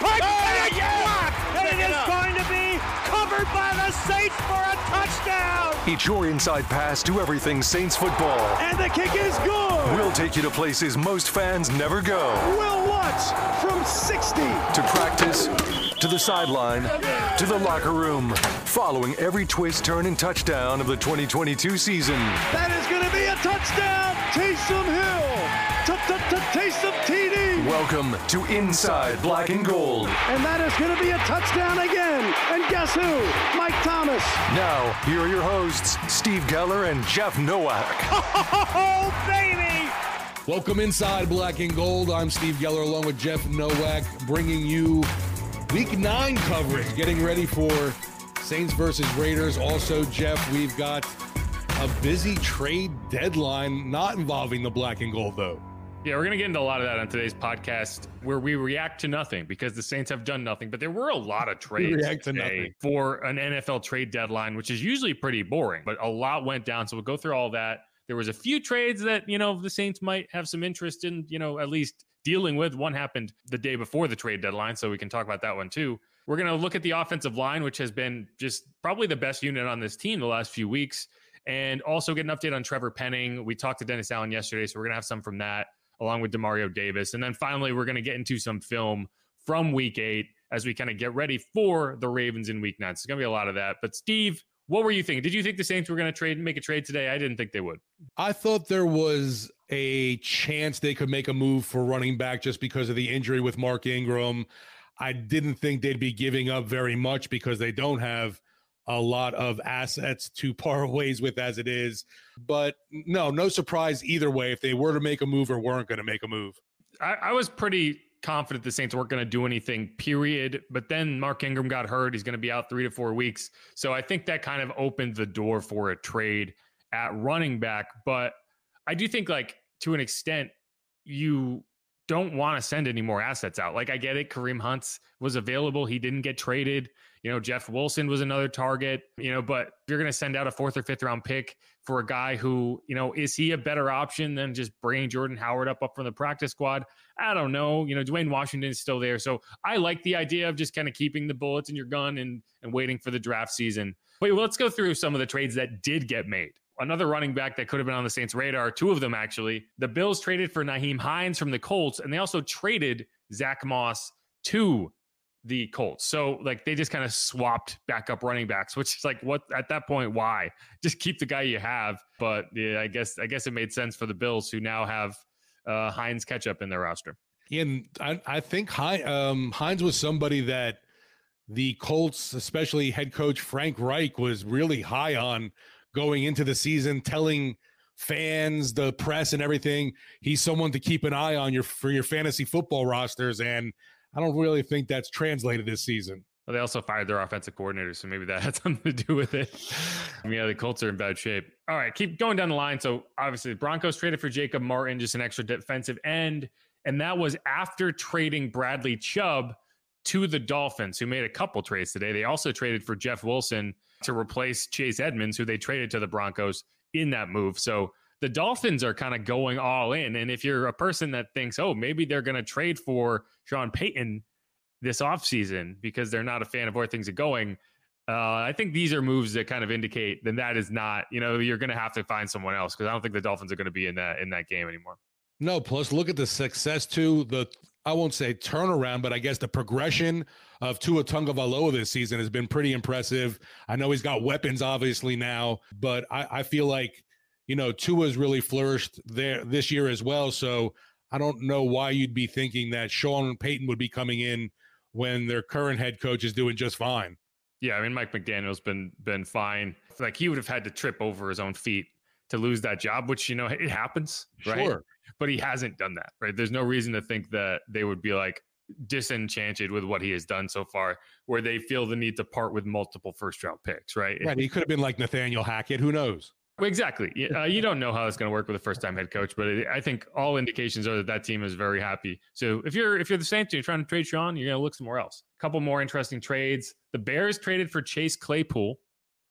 Pike, Oh, and it's yes! blocked, and it it is up. going to be covered by the Saints for a touchdown. It's your inside pass to everything Saints football. And the kick is good. We'll take you to places most fans never go. Wil Lutz from 60. To practice, to the sideline, to the locker room. Following every twist, turn, and touchdown of the 2022 season. That is going to be a touchdown. Taysom Hill. Taysom TD. Welcome to Inside Black and Gold. And that is going to be a touchdown again. And guess who? Mike Thomas. Now, here are your hosts, Steve Geller and Jeff Nowak. Oh, baby. Welcome inside Black and Gold. I'm Steve Geller along with Jeff Nowak, bringing you week nine coverage, getting ready for Saints versus Raiders. Also, Jeff, we've got a busy trade deadline not involving the Black and Gold, though. Yeah, we're going to get into a lot of that on today's podcast where we react to nothing because the Saints have done nothing. But there were a lot of trades react to today nothing. for an NFL trade deadline, which is usually pretty boring, but a lot went down. So we'll go through all that. There was a few trades that, you know, the Saints might have some interest in, you know, at least dealing with. One happened the day before the trade deadline, so we can talk about that one too. We're going to look at the offensive line, which has been just probably the best unit on this team the last few weeks, and also get an update on Trevor Penning. We talked to Dennis Allen yesterday, so we're going to have some from that along with Demario Davis. And then finally, we're going to get into some film from week eight as we kind of get ready for the Ravens in week nine. So it's going to be a lot of that. But Steve, what were you thinking? Did you think the Saints were going to trade, make a trade today? I didn't think they would. I thought there was a chance they could make a move for running back just because of the injury with Mark Ingram. I didn't think they'd be giving up very much because they don't have a lot of assets to part ways with as it is. But no, no surprise either way if they were to make a move or weren't going to make a move. I, I was pretty confident the Saints weren't going to do anything, period. But then Mark Ingram got hurt. He's going to be out three to four weeks. So I think that kind of opened the door for a trade at running back. But I do think, like, to an extent, you don't want to send any more assets out. Like, I get it. Kareem Hunt's was available. He didn't get traded. You know, Jeff Wilson was another target, you know, but you're going to send out a fourth or fifth round pick for a guy who, you know, is he a better option than just bringing Jordan Howard up up from the practice squad? I don't know. You know, Dwayne Washington is still there. So I like the idea of just kind of keeping the bullets in your gun and, and waiting for the draft season. But let's go through some of the trades that did get made. Another running back that could have been on the Saints' radar, two of them actually. The Bills traded for Nyheim Hines from the Colts, and they also traded Zach Moss to the Colts. So like they just kind of swapped backup running backs, which is like what at that point, why? Just keep the guy you have. But yeah, I guess I guess it made sense for the Bills who now have uh Hines ketchup in their roster. And I, I think um, Hines was somebody that the Colts, especially head coach Frank Reich, was really high on going into the season, telling fans, the press, and everything. He's someone to keep an eye on your for your fantasy football rosters, and I don't really think that's translated this season. Well, they also fired their offensive coordinator, so maybe that had something to do with it. I mean, yeah, the Colts are in bad shape. All right, keep going down the line. So obviously, the Broncos traded for Jacob Martin, just an extra defensive end, and that was after trading Bradley Chubb to the Dolphins, who made a couple trades today. They also traded for Jeff Wilson to replace Chase Edmonds, who they traded to the Broncos in that move. So the Dolphins are kind of going all in. And if you're a person that thinks, oh, maybe they're going to trade for Sean Payton this offseason because they're not a fan of where things are going, uh, I think these are moves that kind of indicate then that is not, you know, you're going to have to find someone else because I don't think the Dolphins are going to be in that in that game anymore. No, plus look at the success too. The I won't say turnaround, but I guess the progression of Tua Tagovailoa this season has been pretty impressive. I know he's got weapons obviously now, but I, I feel like you know Tua's really flourished there this year as well. So I don't know why you'd be thinking that Sean Payton would be coming in when their current head coach is doing just fine. Yeah, I mean Mike McDaniel's been been fine. Like he would have had to trip over his own feet to lose that job, which you know it happens, right? Sure. But he hasn't done that, right? There's no reason to think that they would be like disenchanted with what he has done so far, where they feel the need to part with multiple first round picks, right? Right. He could have been like Nathaniel Hackett. Who knows? Exactly. Uh, you don't know how it's going to work with a first-time head coach, but I think all indications are that that team is very happy. So if you're if you're the Saints and you're trying to trade Sean, you're going to look somewhere else. A couple more interesting trades. The Bears traded for Chase Claypool,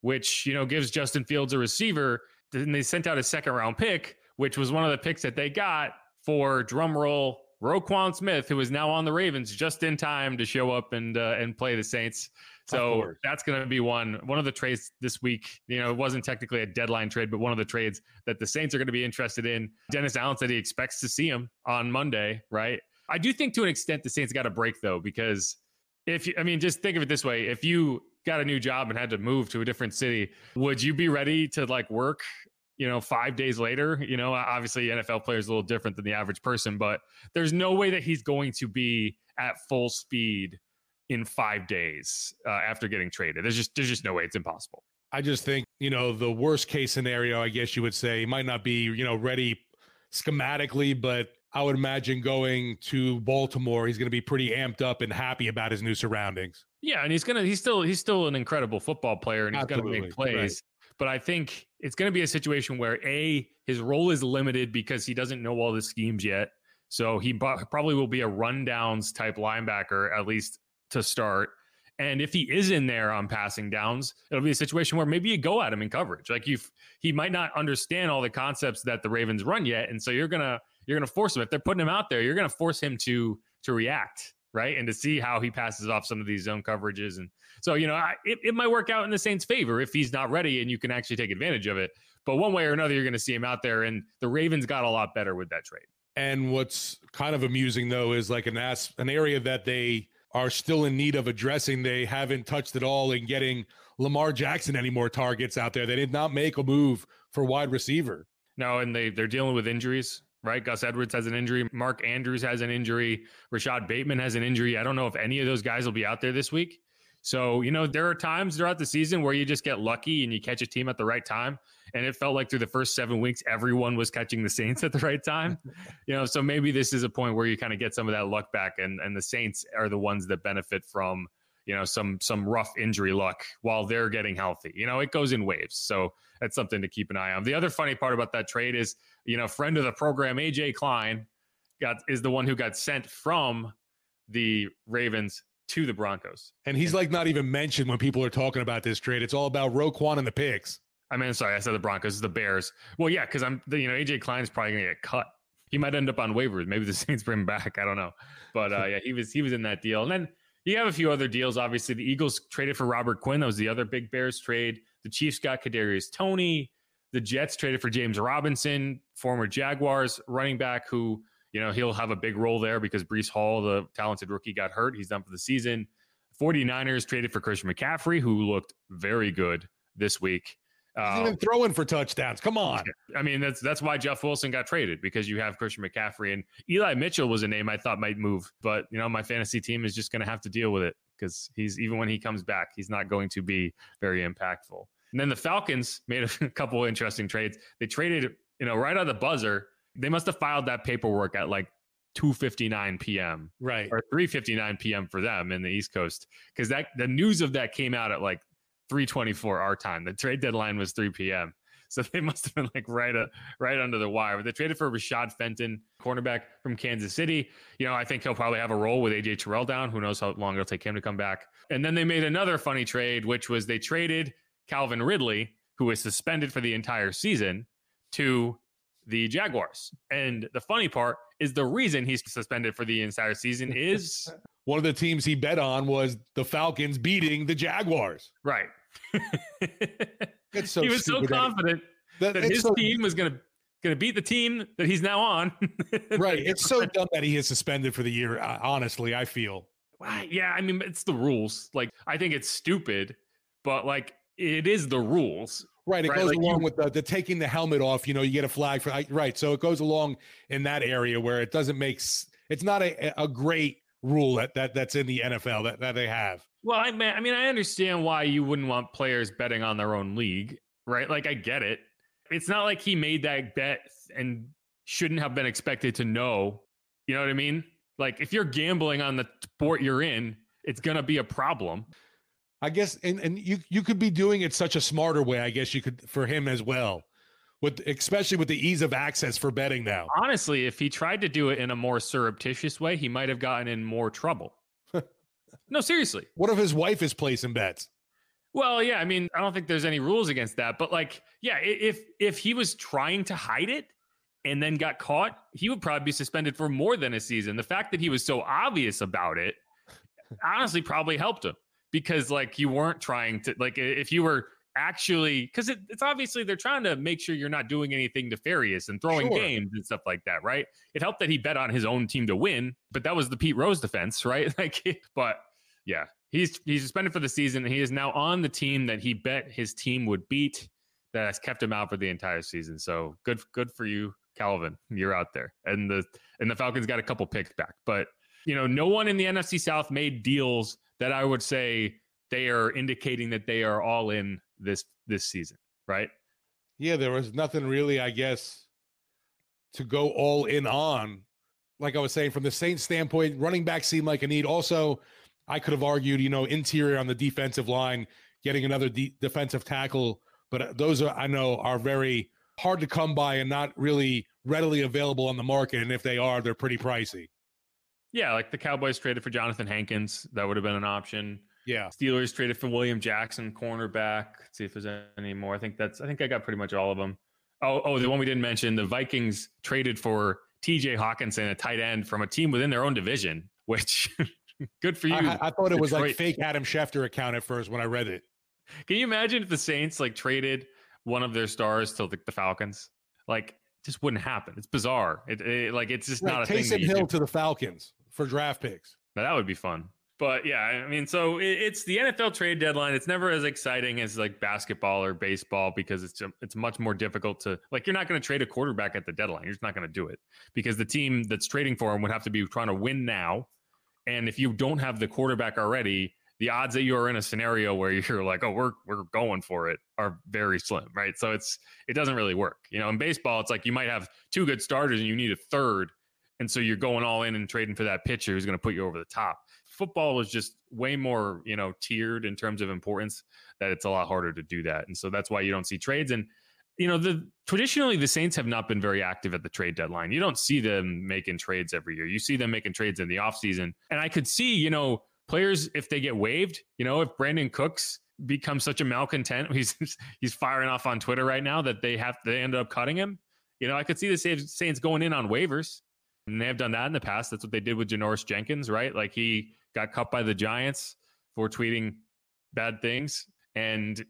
which you know gives Justin Fields a receiver. Then they sent out a second-round pick, which was one of the picks that they got for drumroll Roquan Smith, who is now on the Ravens, just in time to show up and uh, and play the Saints. So that's going to be one one of the trades this week. You know, it wasn't technically a deadline trade, but one of the trades that the Saints are going to be interested in. Dennis Allen said he expects to see him on Monday, right? I do think to an extent the Saints got a break though, because if you, I mean, just think of it this way: if you got a new job and had to move to a different city, would you be ready to like work you know, five days later. You know, obviously NFL player is a little different than the average person, but there's no way that he's going to be at full speed in five days uh, after getting traded. There's just there's just no way. It's impossible. I just think you know the worst case scenario. I guess you would say might not be you know ready schematically, but I would imagine going to Baltimore, he's going to be pretty amped up and happy about his new surroundings. Yeah, and he's gonna he's still he's still an incredible football player, and he's going to make plays. Right. But I think it's going to be a situation where a his role is limited because he doesn't know all the schemes yet. So he probably will be a rundowns type linebacker at least to start. And if he is in there on passing downs, it'll be a situation where maybe you go at him in coverage. Like you, he might not understand all the concepts that the Ravens run yet, and so you're gonna you're gonna force him. If they're putting him out there, you're gonna force him to to react, right, and to see how he passes off some of these zone coverages. And so you know, I, it, it might work out in the Saints' favor if he's not ready, and you can actually take advantage of it. But one way or another, you're to see him out there, and the Ravens got a lot better with that trade. And what's kind of amusing though is like an as an area that they are still in need of addressing. They haven't touched at all in getting Lamar Jackson any more targets out there. They did not make a move for wide receiver. No, and they they're dealing with injuries, right? Gus Edwards has an injury. Mark Andrews has an injury. Rashod Bateman has an injury. I don't know if any of those guys will be out there this week. So, you know, there are times throughout the season where you just get lucky and you catch a team at the right time. And it felt like through the first seven weeks, everyone was catching the Saints at the right time. you know, so maybe this is a point where you kind of get some of that luck back, and and the Saints are the ones that benefit from you know some some rough injury luck while they're getting healthy. You know, it goes in waves. So that's something to keep an eye on. The other funny part about that trade is, you know, friend of the program AJ Klein got is the one who got sent from the Ravens to the Broncos. And he's like not even mentioned when people are talking about this trade. It's all about Roquan and the picks. I mean, sorry, I said the Broncos, the Bears. Well, yeah, because I'm, you know, AJ Klein is probably going to get cut. He might end up on waivers. Maybe the Saints bring him back. I don't know, but uh, yeah, he was he was in that deal. And then you have a few other deals. Obviously, the Eagles traded for Robert Quinn. That was the other big Bears trade. The Chiefs got Kadarius Toney. The Jets traded for James Robinson, former Jaguars running back, who you know, he'll have a big role there because Breece Hall, the talented rookie, got hurt. He's done for the season. 49ers traded for Christian McCaffrey, who looked very good this week. He's even um, throwing for touchdowns. Come on. I mean, that's that's why Jeff Wilson got traded because you have Christian McCaffrey and Eli Mitchell was a name I thought might move, but you know, my fantasy team is just going to have to deal with it because he's even when he comes back, he's not going to be very impactful. And then the Falcons made a couple interesting trades. They traded, you know, right on the buzzer they must have filed that paperwork at like 2:59 p.m. right or 3:59 p.m. for them in the East Coast because that the news of that came out at like 3:24 our time. The trade deadline was 3 p.m. So they must have been like right a, uh, right under the wire. But they traded for Rashad Fenton, cornerback from Kansas City. You know, I think he'll probably have a role with AJ Terrell down. Who knows how long it'll take him to come back. And then they made another funny trade, which was they traded Calvin Ridley, who was suspended for the entire season, to the Jaguars. And the funny part is the reason he's suspended for the entire season is one of the teams he bet on was the Falcons beating the Jaguars. Right. It's so he was so confident that, that his so, team was going to going to beat the team that he's now on. right. It's so dumb that he is suspended for the year. Uh, honestly, I feel. Yeah, I mean, it's the rules. Like, I think it's stupid, but like, it is the rules. Right. It right? goes like along you, with the, the, taking the helmet off. You know, you get a flag for right. So it goes along in that area where it doesn't make it's not a, a great rule that, that that's in the NFL that, that they have. Well, I mean, I mean, I understand why you wouldn't want players betting on their own league, right? Like, I get it. It's not like he made that bet and shouldn't have been expected to know. You know what I mean? Like, if you're gambling on the sport you're in, it's gonna be a problem. I guess, and, and you you could be doing it such a smarter way. I guess you could for him as well, with especially with the ease of access for betting now. Honestly, if he tried to do it in a more surreptitious way, he might have gotten in more trouble. no, seriously. What if his wife is placing bets? Well, yeah, I mean, I don't think there's any rules against that, but like, yeah, if if he was trying to hide it, and then got caught, he would probably be suspended for more than a season. The fact that he was so obvious about it honestly probably helped him because like you weren't trying to like if you were actually because it, it's obviously they're trying to make sure you're not doing anything nefarious and throwing Sure. games and stuff like that, right? It helped that he bet on his own team to win, but that was the Pete Rose defense, right? Like, but yeah, he's he's suspended for the season. And he is now on the team that he bet his team would beat. That has kept him out for the entire season. So good, good for you, Calvin. You're out there, and the and the Falcons got a couple picks back, but you know, no one in the NFC South made deals that I would say they are indicating that they are all in this this season, right? Yeah, there was nothing really, I guess, to go all in on. Like I was saying, from the Saints standpoint, running back seemed like a need. Also, I could have argued, you know, interior on the defensive line, getting another de- defensive tackle, but uh, those are I know are very hard to come by and not really readily available on the market. And if they are, they're pretty pricey. Yeah, like the Cowboys traded for Jonathan Hankins, that would have been an option. Yeah. Steelers traded for William Jackson, cornerback. Let's see if there's any more. I think that's. I think I got pretty much all of them. Oh, oh, the one we didn't mention: the Vikings traded for T.J. Hockenson, a tight end from a team within their own division. Which, good for you. I, I thought it was like fake Adam Schefter account at first when I read it. Can you imagine if the Saints like traded one of their stars to the, the Falcons? Like, just wouldn't happen. It's bizarre. It, it- like it's just not a thing. Taysom Hill do. to the Falcons for draft picks. Now, that would be fun. But yeah, I mean, so it's the NFL trade deadline. It's never as exciting as like basketball or baseball because it's it's much more difficult to like. You're not going to trade a quarterback at the deadline. You're just not going to do it because the team that's trading for him would have to be trying to win now. And if you don't have the quarterback already, the odds that you are in a scenario where you're like, oh, we're we're going for it are very slim, right? So it's it doesn't really work. You know, in baseball, it's like you might have two good starters and you need a third, and so you're going all in and trading for that pitcher who's going to put you over the top. Football is just way more, you know, tiered in terms of importance that it's a lot harder to do that, and so that's why you don't see trades and. You know, the traditionally the Saints have not been very active at the trade deadline. You don't see them making trades every year. You see them making trades in the offseason. And I could see, you know, players if they get waived, you know, if Brandin Cooks becomes such a malcontent, he's he's firing off on Twitter right now that they have they end up cutting him. You know, I could see the Saints going in on waivers, and they have done that in the past. That's what they did with Janoris Jenkins, right? Like he got cut by the Giants for tweeting bad things, and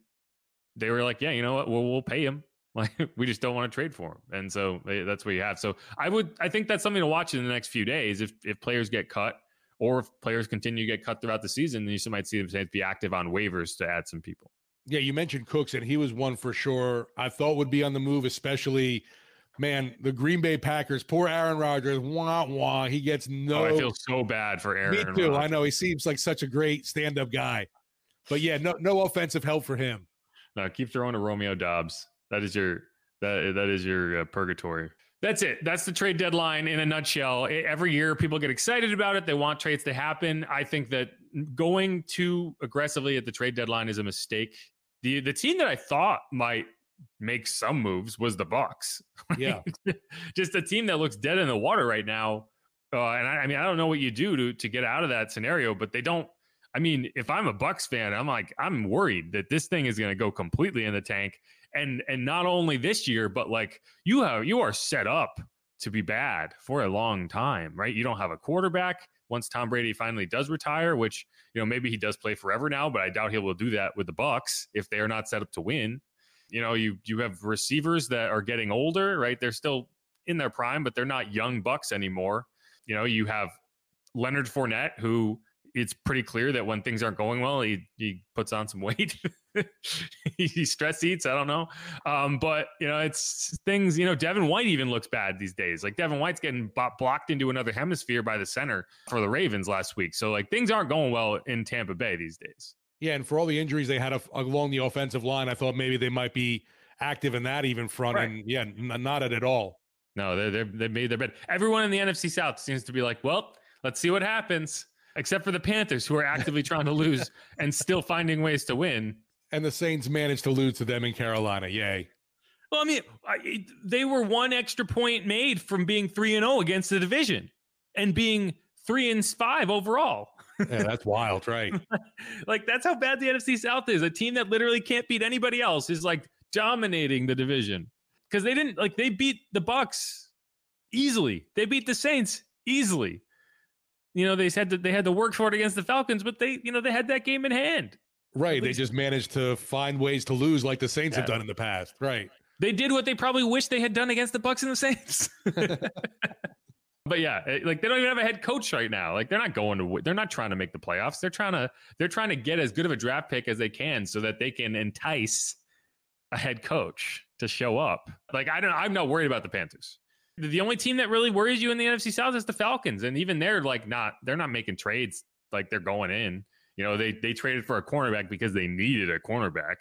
they were like, "Yeah, you know what? Well, we'll pay him. Like we just don't want to trade for him." And so they, that's what you have. So I would, I think that's something to watch in the next few days. If if players get cut, or if players continue to get cut throughout the season, then you might see them be active on waivers to add some people. Yeah, you mentioned Cooks, and he was one for sure. I thought would be on the move, especially, man, the Green Bay Packers. Poor Aaron Rodgers. Wah wah. He gets no. Oh, I feel so bad for Aaron. me too. I know he seems like such a great stand-up guy, but yeah, no, no offensive help for him. No, keep throwing to Romeo Doubs. That is your that that is your uh, purgatory. That's it. That's the trade deadline in a nutshell. Every year, people get excited about it. They want trades to happen. I think that going too aggressively at the trade deadline is a mistake. the The team that I thought might make some moves was the Bucs. Yeah. just a team that looks dead in the water right now. Uh, and I, I mean, I don't know what you do to to get out of that scenario, but they don't. I mean, if I'm a Bucs fan, I'm like, I'm worried that this thing is going to go completely in the tank, and and not only this year, but like you have you are set up to be bad for a long time, right? You don't have a quarterback. Once Tom Brady finally does retire, which you know maybe he does play forever now, but I doubt he will do that with the Bucs if they are not set up to win. You know, you you have receivers that are getting older, right? They're still in their prime, but they're not young bucks anymore. You know, you have Leonard Fournette, who it's pretty clear that when things aren't going well, he he puts on some weight. he stress eats. I don't know, um, but you know, it's things. You know, Devin White even looks bad these days. Like Devin White's getting bo- blocked into another hemisphere by the center for the Ravens last week. So like things aren't going well in Tampa Bay these days. Yeah, and for all the injuries they had af- along the offensive line, I thought maybe they might be active in that even front, Right. and yeah, n- not at all. No, they're, they're, they made their bed. Everyone in the NFC South seems to be like, well, let's see what happens, except for the Panthers, who are actively trying to lose and still finding ways to win. And the Saints managed to lose to them in Carolina. Yay! Well, I mean, I, they were one extra point made from being 3 and 0 against the division and being 3 and 5 overall. Yeah, that's wild, right? like, that's how bad the NFC South is. A team that literally can't beat anybody else is like dominating the division. because they didn't like they beat the Bucs easily. They beat the Saints easily. You know, they said that they had to work for it against the Falcons, but they, you know, they had that game in hand. Right. They just managed to find ways to lose like the Saints yeah. have done in the past. Right. They did what they probably wish they had done against the Bucs and the Saints. but yeah, eh, like they don't even have a head coach right now. Like they're not going to they're not trying to make the playoffs. They're trying to they're trying to get as good of a draft pick as they can so that they can entice a head coach to show up. Like I don't I'm not worried about the Panthers. The only team that really worries you in the NFC South is the Falcons and even they're like not they're not making trades like they're going in. You know, they they traded for a cornerback because they needed a cornerback.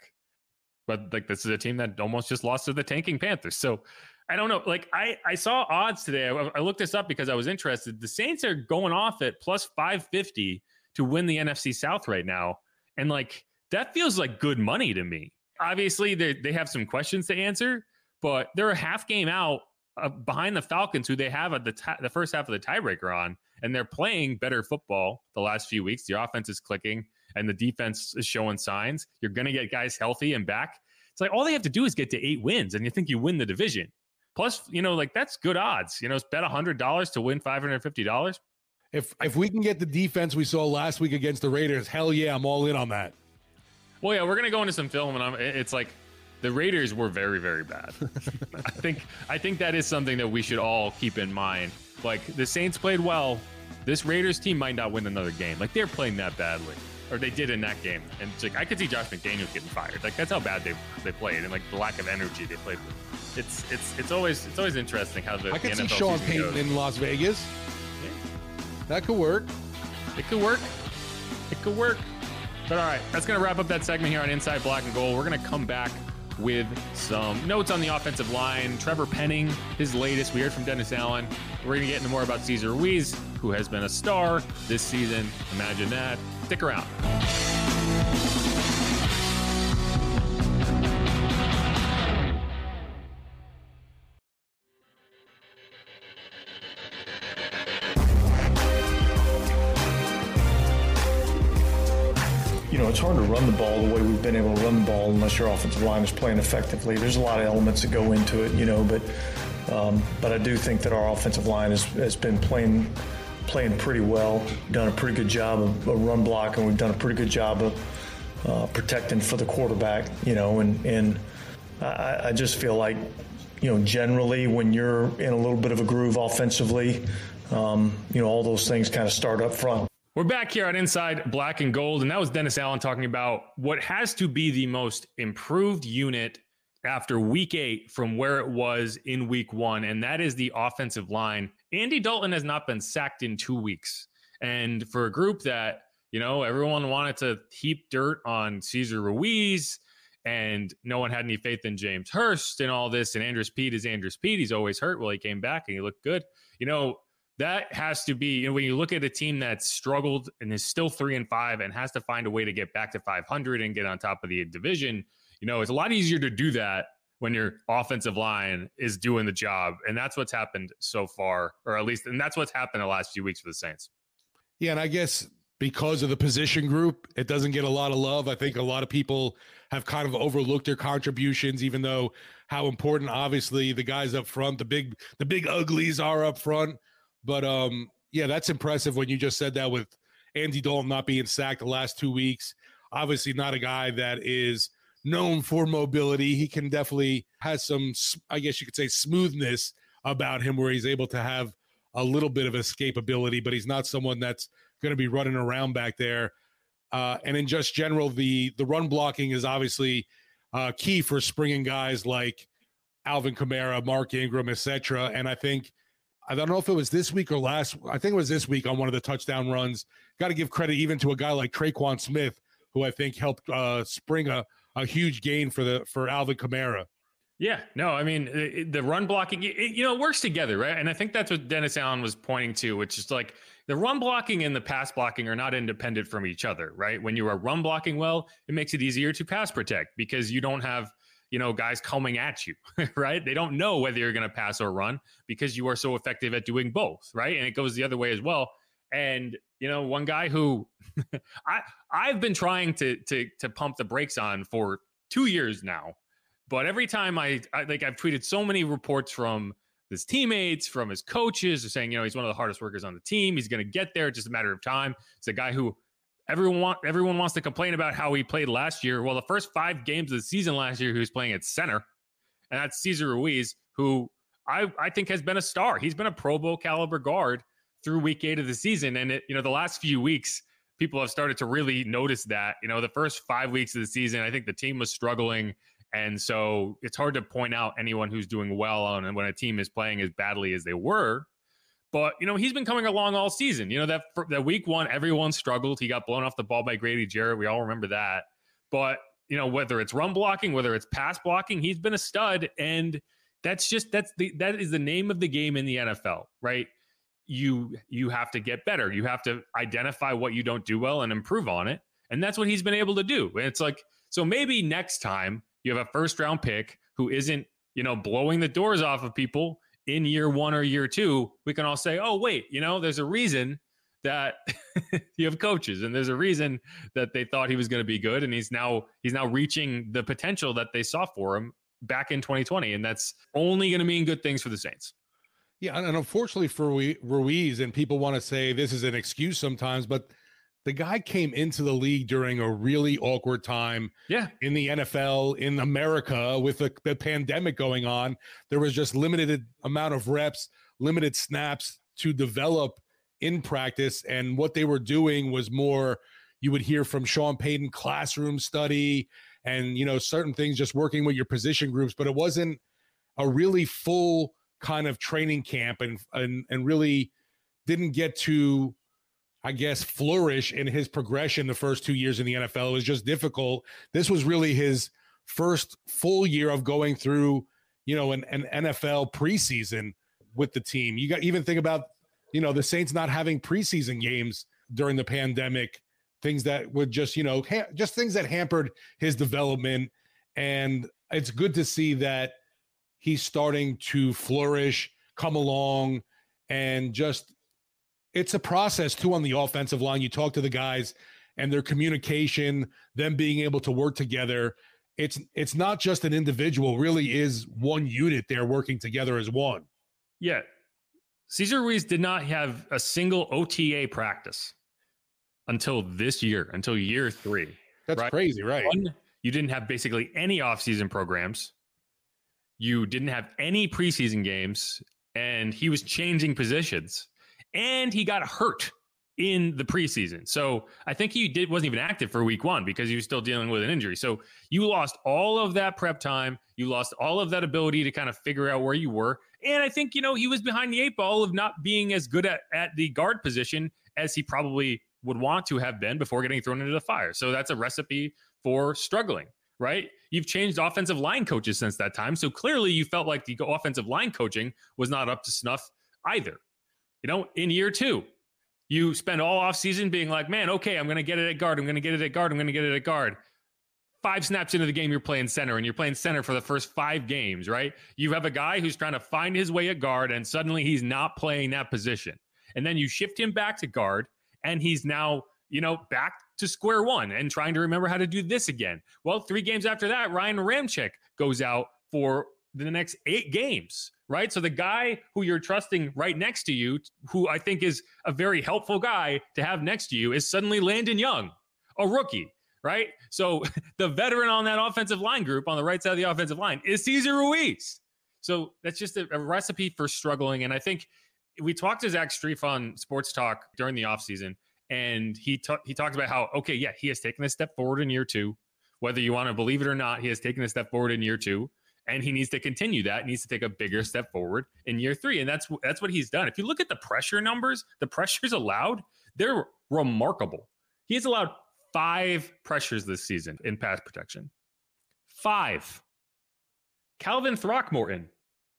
But like this is a team that almost just lost to the tanking Panthers. So I don't know. Like I I saw odds today. I, I looked this up because I was interested. The Saints are going off at plus 550 to win the NFC South right now. And like that feels like good money to me. Obviously, they they have some questions to answer, but they're a half game out uh, behind the Falcons, who they have at the t- the first half of the tiebreaker on, and they're playing better football the last few weeks. The offense is clicking, and the defense is showing signs. You're going to get guys healthy and back. It's like all they have to do is get to eight wins, and you think you win the division. Plus, you know, like that's good odds. You know, it's bet hundred dollars to win five hundred fifty dollars. If if we can get the defense we saw last week against the Raiders, hell yeah, I'm all in on that. Well, yeah, we're gonna go into some film, and I'm, it's like the Raiders were very, very bad. I think I think that is something that we should all keep in mind. Like the Saints played well. This Raiders team might not win another game. Like they're playing that badly, or they did in that game. And it's like I could see Josh McDaniels getting fired. Like that's how bad they they played, and like the lack of energy they played with. It's it's it's always it's always interesting how the I could see Sean Payton goes. in Las Vegas. Yeah. That could work. It could work. It could work. But all right, that's going to wrap up that segment here on Inside Black and Gold. We're going to come back with some notes on the offensive line. Trevor Penning, his latest. We heard from Dennis Allen. We're going to get into more about Cesar Ruiz, who has been a star this season. Imagine that. Stick around. You know, it's hard to run the ball the way we've been able to run the ball unless your offensive line is playing effectively. There's a lot of elements that go into it, you know, but um, but I do think that our offensive line has, has been playing playing pretty well. Done a pretty good job of, of run blocking. We've done a pretty good job of uh, protecting for the quarterback, you know, and and I, I just feel like you know generally when you're in a little bit of a groove offensively, um, you know, all those things kind of start up front. We're back here on Inside Black and Gold, and that was Dennis Allen talking about what has to be the most improved unit after week eight from where it was in week one, and that is the offensive line. Andy Dalton has not been sacked in two weeks. And for a group that, you know, everyone wanted to heap dirt on Cesar Ruiz, and no one had any faith in James Hurst and all this, and Andrus Peat is Andrus Peat. He's always hurt. Well, he came back and he looked good. You know, that has to be you know, when you look at a team that's struggled and is still three and five and has to find a way to get back to 500 and get on top of the division you know it's a lot easier to do that when your offensive line is doing the job. And that's what's happened so far or at least and that's what's happened the last few weeks for the saints. Yeah and i guess because of the position group it doesn't get a lot of love. I think a lot of people have kind of overlooked their contributions even though how important obviously the guys up front the big the big uglies are up front. But um, yeah, that's impressive when you just said that with Andy Dalton not being sacked the last two weeks. Obviously, not a guy that is known for mobility. He can definitely has some, I guess you could say, smoothness about him, where he's able to have a little bit of escapability, but he's not someone that's going to be running around back there. Uh, and in just general, the the run blocking is obviously uh, key for springing guys like Alvin Kamara, Mark Ingram, etc. And I think I don't know if it was this week or last. I think it was this week on one of the touchdown runs. Got to give credit even to a guy like Tre'Quan Smith, who I think helped uh, spring a, a huge gain for the for Alvin Kamara. Yeah, no, I mean it, the run blocking, it, you know, it works together, right? And I think that's what Dennis Allen was pointing to, which is like the run blocking and the pass blocking are not independent from each other, right? When you are run blocking well, it makes it easier to pass protect because you don't have you know, guys coming at you, right? They don't know whether you're going to pass or run because you are so effective at doing both, right? And it goes the other way as well. And you know, one guy who I I've been trying to to to pump the brakes on for two years now But every time I, I like, I've tweeted so many reports from his teammates, from his coaches, are saying, you know, he's one of the hardest workers on the team. He's going to get there. Just a matter of time. It's a guy who everyone want, everyone wants to complain about how he played last year. Well, the first five games of the season last year, he was playing at center, and that's Cesar Ruiz, who I I think has been a star. He's been a Pro Bowl caliber guard through week eight of the season, and it, you know the last few weeks people have started to really notice that. You know, the first five weeks of the season, I think the team was struggling. And so it's hard to point out anyone who's doing well on when a team is playing as badly as they were. But you know he's been coming along all season. You know that that week one, everyone struggled. He got blown off the ball by Grady Jarrett. We all remember that. But you know whether it's run blocking, whether it's pass blocking, he's been a stud. And that's just that's the that is the name of the game in the NFL, right? You you have to get better. You have to identify what you don't do well and improve on it. And that's what he's been able to do. It's like so maybe next time you have a first round pick who isn't you know blowing the doors off of people in year one or year two, we can all say, oh, wait, you know, there's a reason that you have coaches and there's a reason that they thought he was going to be good and he's now he's now reaching the potential that they saw for him back in 2020 and that's only going to mean good things for the Saints. Yeah, and unfortunately for Ruiz and people want to say this is an excuse sometimes but the guy came into the league during a really awkward time yeah. in the nfl in america with the, the, pandemic going on. There was just limited amount of reps limited snaps to develop in practice and what they were doing was more you would hear from sean payton classroom study and you know certain things just working with your position groups but it wasn't a really full kind of training camp and and, and really didn't get to I guess, flourish in his progression the first two years in the NFL. It was just difficult. This was really his first full year of going through, you know, an, an NFL preseason with the team. You got even think about, you know, the Saints not having preseason games during the pandemic, things that would just, you know, ha- just things that hampered his development. And it's good to see that he's starting to flourish, come along, and just it's a process too on the offensive line. You talk to the guys and their communication, them being able to work together. It's it's not just an individual, really is one unit They're working together as one. Yeah. Cesar Ruiz did not have a single OTA practice until this year, until year three. That's right? crazy, right? One, you didn't have basically any offseason programs. You didn't have any preseason games, and he was changing positions and he got hurt in the preseason. So I think he did wasn't even active for week one because he was still dealing with an injury. So you lost all of that prep time. You lost all of that ability to kind of figure out where you were. And I think, you know, he was behind the eight ball of not being as good at, at the guard position as he probably would want to have been before getting thrown into the fire. So that's a recipe for struggling, right? You've changed offensive line coaches since that time. So clearly you felt like the offensive line coaching was not up to snuff either. You know, in year two, you spend all off season being like, man, okay, I'm going to get it at guard. I'm going to get it at guard. I'm going to get it at guard. Five snaps into the game, you're playing center and you're playing center for the first five games, right? You have a guy who's trying to find his way at guard and suddenly he's not playing that position. And then you shift him back to guard and he's now, you know, back to square one and trying to remember how to do this again. Well, three games after that, Ryan Ramczyk goes out for the next eight games right? So the guy who you're trusting right next to you, who I think is a very helpful guy to have next to you, is suddenly Landon Young, a rookie, right? So the veteran on that offensive line group on the right side of the offensive line is Cesar Ruiz. So that's just a, a recipe for struggling. And I think we talked to Zach Strief on Sports Talk during the offseason, and he ta- he talked about how okay, yeah, he has taken a step forward in year two. Whether you want to believe it or not, he has taken a step forward in year two and he needs to continue that. He needs to take a bigger step forward in year three, and that's that's what he's done. If you look at the pressure numbers, the pressures allowed, they're remarkable. He has allowed five pressures this season in pass protection. Five. Calvin Throckmorton,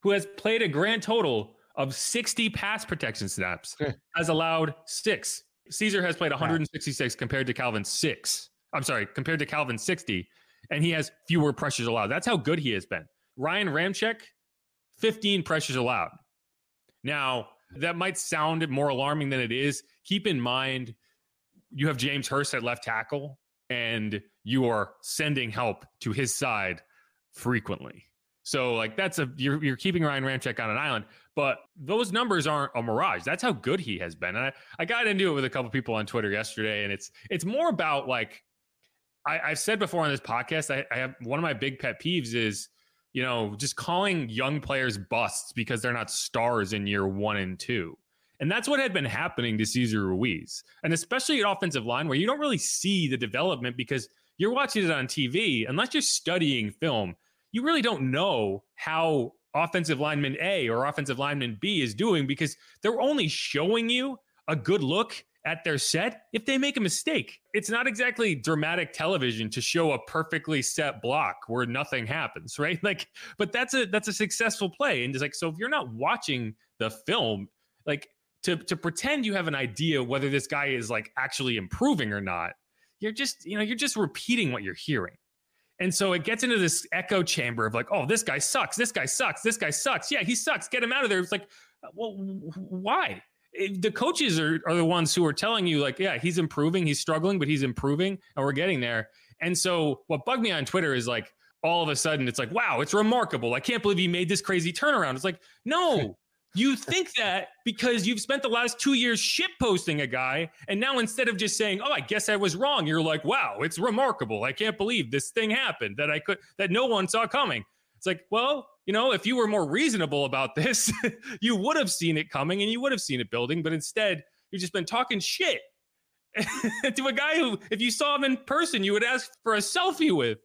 who has played a grand total of 60 pass protection snaps, has allowed six. Cesar has played 166 compared to Calvin six. I'm sorry, compared to Calvin 60, and he has fewer pressures allowed. That's how good he has been. Ryan Ramczyk, 15 pressures allowed. Now, that might sound more alarming than it is. Keep in mind, you have James Hurst at left tackle, and you are sending help to his side frequently. So like that's a you're you're keeping Ryan Ramczyk on an island, but those numbers aren't a mirage. That's how good he has been. And I, I got into it with a couple people on Twitter yesterday, and it's it's more about like I, have said before on this podcast. I, I have one of my big pet peeves is you know just calling young players busts because they're not stars in year one and two. And that's what had been happening to Cesar Ruiz, and especially at offensive line where you don't really see the development because you're watching it on TV. Unless you're studying film, you really don't know how offensive lineman A or offensive lineman B is doing because they're only showing you a good look at their set if they make a mistake. It's not exactly dramatic television to show a perfectly set block where nothing happens, right? Like but that's a that's a successful play and it's like so if you're not watching the film like to to pretend you have an idea whether this guy is like actually improving or not, you're just, you know, you're just repeating what you're hearing. And so it gets into this echo chamber of like, oh, this guy sucks. This guy sucks. This guy sucks. Yeah, he sucks. Get him out of there. It's like, uh, well, why? the coaches are, are the ones who are telling you, like, yeah, he's improving. He's struggling, but he's improving and we're getting there. And so what bugged me on Twitter is like, all of a sudden it's like, wow, it's remarkable. I can't believe he made this crazy turnaround. It's like, no, you think that because you've spent the last two years shit posting a guy, and now instead of just saying, "Oh, I guess I was wrong," you're like, "Wow, it's remarkable. I can't believe this thing happened that I could that no one saw coming." It's like, well, you know, if you were more reasonable about this, you would have seen it coming and you would have seen it building, but instead, you've just been talking shit to a guy who, if you saw him in person, you would ask for a selfie with.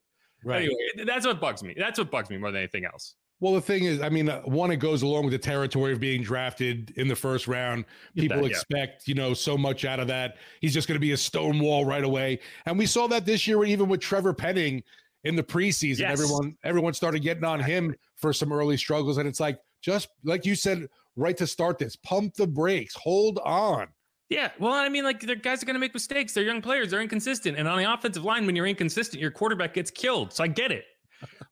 Right. Anyway, that's what bugs me. That's what bugs me more than anything else. Well, the thing is, I mean, uh, one, it goes along with the territory of being drafted in the first round. People expect, yeah. you know, so much out of that. He's just going to be a stone wall right away. And we saw that this year, even with Trevor Penning in the preseason. Yes. Everyone, everyone started getting on him for some early struggles. And it's like, just like you said, right to start this, pump the brakes, hold on. Yeah, well, I mean, like the guys are going to make mistakes. They're young players. They're inconsistent, and on the offensive line, when you're inconsistent, your quarterback gets killed. So I get it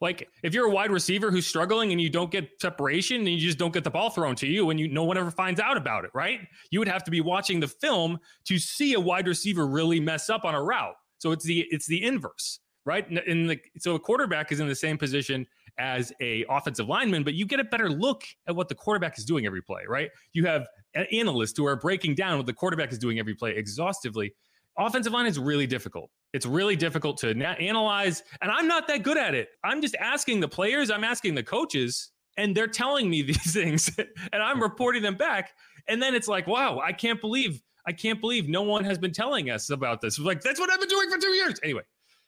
like if you're a wide receiver who's struggling and you don't get separation and you just don't get the ball thrown to you and you no one ever finds out about it, right? You would have to be watching the film to see a wide receiver really mess up on a route. So it's the it's the inverse, right? And the, so a quarterback is in the same position as a offensive lineman, but you get a better look at what the quarterback is doing every play, right? You have analysts who are breaking down what the quarterback is doing every play exhaustively. Offensive line is really difficult. It's really difficult to na- analyze, and I'm not that good at it. I'm just asking the players, I'm asking the coaches, and they're telling me these things, and I'm reporting them back. And then it's like, wow, I can't believe, I can't believe no one has been telling us about this. Like that's what I've been doing for two years. Anyway.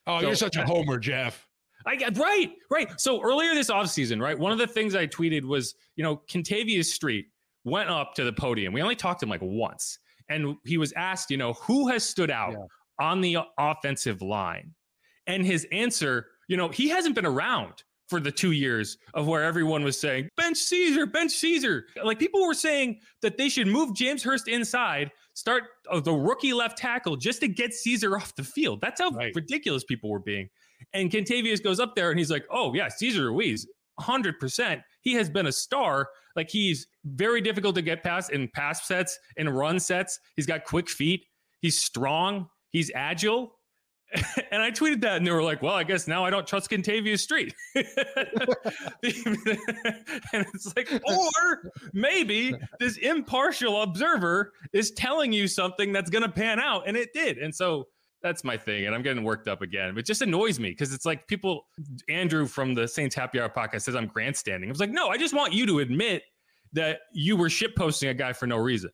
Oh, so, you're such a homer, Jeff. I get right, right. So earlier this offseason, right, one of the things I tweeted was, you know, Kentavius Street went up to the podium. We only talked to him like once. And he was asked, you know, who has stood out yeah on the offensive line. And his answer, you know, he hasn't been around for the two years of where everyone was saying, bench Cesar, bench Cesar. Like people were saying that they should move James Hurst inside, start uh, the rookie left tackle just to get Cesar off the field. That's how right. ridiculous people were being. And Kentavius goes up there and he's like, oh, yeah, Cesar Ruiz, 100%. He has been a star. Like he's very difficult to get past in pass sets, in run sets. He's got quick feet. He's strong. He's agile. and I tweeted that, and they were like, "Well, I guess now I don't trust Kentavius Street." and it's like, or maybe this impartial observer is telling you something that's going to pan out, and it did. And so that's my thing, and I'm getting worked up again. It just annoys me because it's like people. Andrew from the Saints Happy Hour podcast says I'm grandstanding. I was like, no, I just want you to admit that you were shit posting a guy for no reason.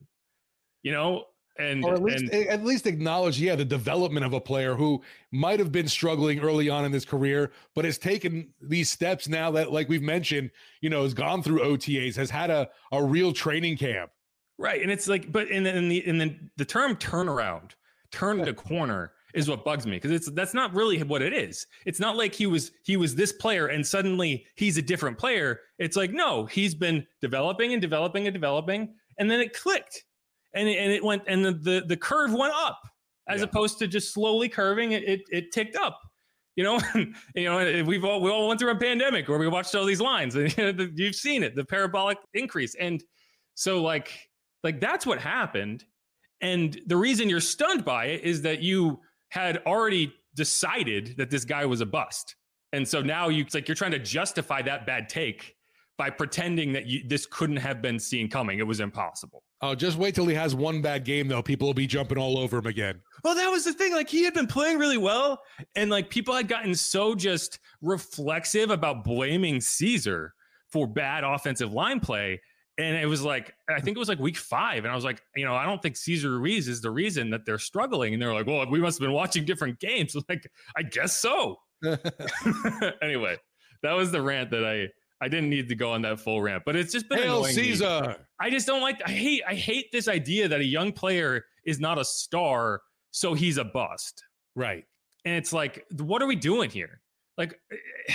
You know, and or at least and, at least acknowledge yeah the development of a player who might have been struggling early on in his career but has taken these steps now that like we've mentioned you know has gone through otas has had a, a real training camp right and it's like but in, in the in the, the term turnaround turn the corner is what bugs me because it's that's not really what it is it's not like he was he was this player and suddenly he's a different player it's like no he's been developing and developing and developing and then it clicked and it, and it went and the, the, the curve went up as yeah. opposed to just slowly curving. It, it, it ticked up. You know, you know, we've all we all went through a pandemic where we watched all these lines, and you've seen it, the parabolic increase, and so like like that's what happened. And the reason you're stunned by it is that you had already decided that this guy was a bust. And so now you, it's like you're trying to justify that bad take by pretending that you, this couldn't have been seen coming. It was impossible. Oh, just wait till he has one bad game, though. People will be jumping all over him again. Well, that was the thing. Like he had been playing really well, and like people had gotten so just reflexive about blaming Cesar for bad offensive line play. And it was like, I think it was like week five. And I was like, you know, I don't think Cesar Ruiz is the reason that they're struggling. And they're like, well, we must have been watching different games. Like, I guess so. anyway, that was the rant that I I didn't need to go on that full rant, but it's just been Hail Caesar. Me. I just don't like I hate I hate this idea that a young player is not a star, so he's a bust. Right. And it's like, what are we doing here? Like eh,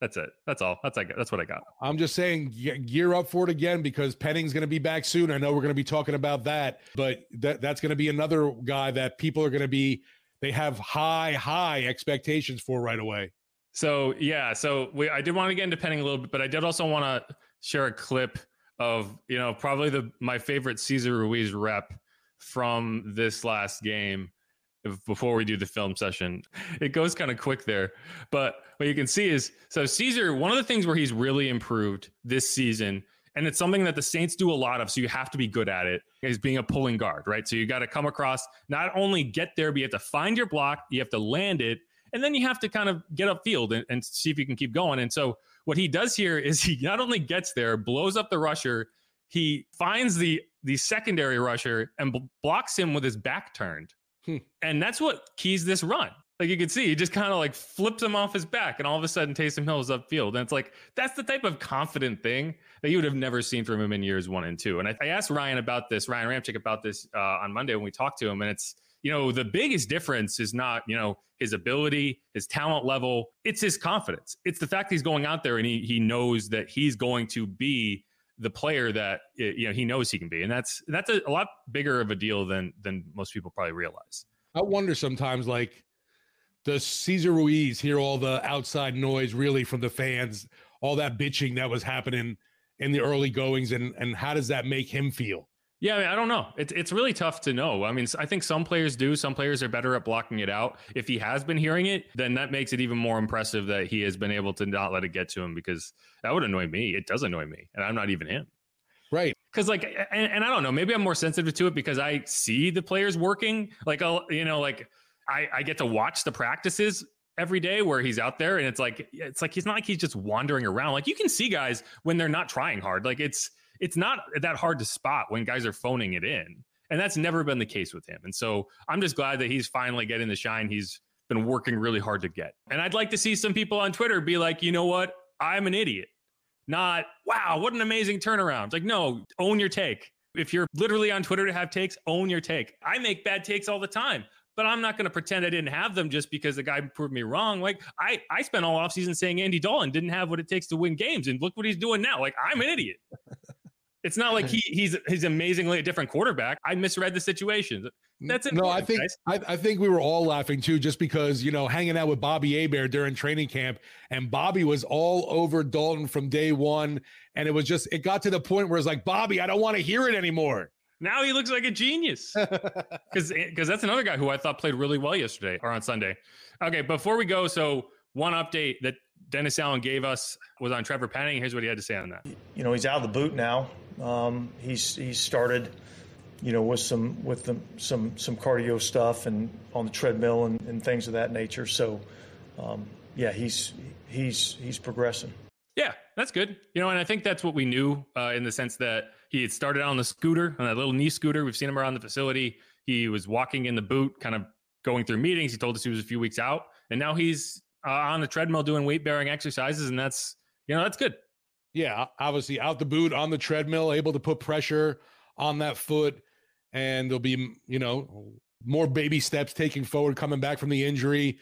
that's it. That's all. That's like that's what I got. I'm just saying gear up for it again because Penning's going to be back soon. I know we're going to be talking about that, but that that's going to be another guy that people are going to be they have high high expectations for right away. So yeah, so we I did want to get into Penning a little bit, but I did also want to share a clip of you know probably the my favorite Cesar Ruiz rep from this last game before we do the film session. It goes kind of quick there, but what you can see is so Cesar. One of the things where he's really improved this season. And it's something that the Saints do a lot of. So you have to be good at it is being a pulling guard, right? So you got to come across, not only get there, but you have to find your block, you have to land it, and then you have to kind of get upfield and, and see if you can keep going. And so what he does here is he not only gets there, blows up the rusher, he finds the the secondary rusher and b- blocks him with his back turned. Hmm. And that's what keys this run. Like you can see, he just kind of like flips him off his back, and all of a sudden Taysom Hill is upfield. And it's like that's the type of confident thing that you would have never seen from him in years one and two. And I, I asked Ryan about this, Ryan Ramczyk about this uh, on Monday when we talked to him, and it's you know, the biggest difference is not, you know, his ability, his talent level, it's his confidence. It's the fact he's going out there and he he knows that he's going to be the player that you know he knows he can be. And that's that's a, a lot bigger of a deal than than most people probably realize. I wonder sometimes like does Cesar Ruiz hear all the outside noise really from the fans, all that bitching that was happening in the early goings and and how does that make him feel? Yeah, I, mean, I don't know. It's it's really tough to know. I mean, I think some players do. Some players are better at blocking it out. If he has been hearing it, then that makes it even more impressive that he has been able to not let it get to him because that would annoy me. It does annoy me, and I'm not even him. Right. Because like, and, and I don't know. Maybe I'm more sensitive to it because I see the players working. Like, I'll you know, like I I get to watch the practices every day where he's out there, and it's like it's like he's not like he's just wandering around. Like you can see guys when they're not trying hard. Like it's it's not that hard to spot when guys are phoning it in. And that's never been the case with him. And so I'm just glad that he's finally getting the shine he's been working really hard to get. And I'd like to see some people on Twitter be like, you know what? I'm an idiot. Not, wow, what an amazing turnaround. Like, no, own your take. If you're literally on Twitter to have takes, own your take. I make bad takes all the time, but I'm not going to pretend I didn't have them just because the guy proved me wrong. Like I, I spent all offseason saying Andy Dalton didn't have what it takes to win games. And look what he's doing now. Like I'm an idiot. It's not like he he's he's amazingly a different quarterback. I misread the situation. That's it. No, I think I, I, think we were all laughing too, just because you know hanging out with Bobby Hebert during training camp, and Bobby was all over Dalton from day one, and it was just it got to the point where it's like Bobby, I don't want to hear it anymore. Now he looks like a genius because because eh, that's another guy who I thought played really well yesterday or on Sunday. Okay, before we go, so one update that Dennis Allen gave us was on Trevor Penning. Here's what he had to say on that. You know, he's out of the boot now. Um, he's he's started, you know, with some with the, some some cardio stuff and on the treadmill and, and things of that nature. So, um, yeah, he's he's he's progressing. Yeah, that's good. You know, and I think that's what we knew uh, in the sense that he had started on the scooter, on that little knee scooter. We've seen him around the facility. He was walking in the boot, kind of going through meetings. He told us he was a few weeks out, and now he's uh, on the treadmill doing weight bearing exercises, and that's you know that's good. Yeah, obviously out the boot on the treadmill, able to put pressure on that foot, and there'll be you know more baby steps taking forward, coming back from the injury,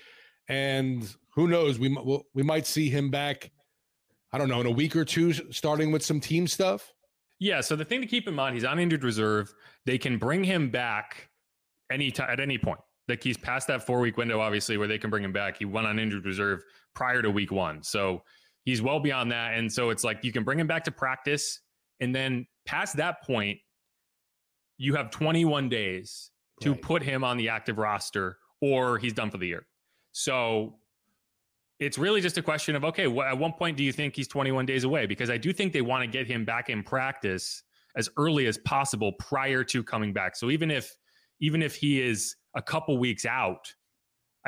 and who knows we we might see him back. I don't know in a week or two, starting with some team stuff. Yeah. So the thing to keep in mind, he's on injured reserve. They can bring him back any time at any point. Like he's past that four week window, obviously, where they can bring him back. He went on injured reserve prior to week one. So he's well beyond that. And so it's like you can bring him back to practice. And then past that point, you have 21 days to right. put him on the active roster or he's done for the year. So it's really just a question of okay, wh- at one point do you think he's 21 days away? Because I do think they want to get him back in practice as early as possible prior to coming back. So even if even if he is a couple weeks out,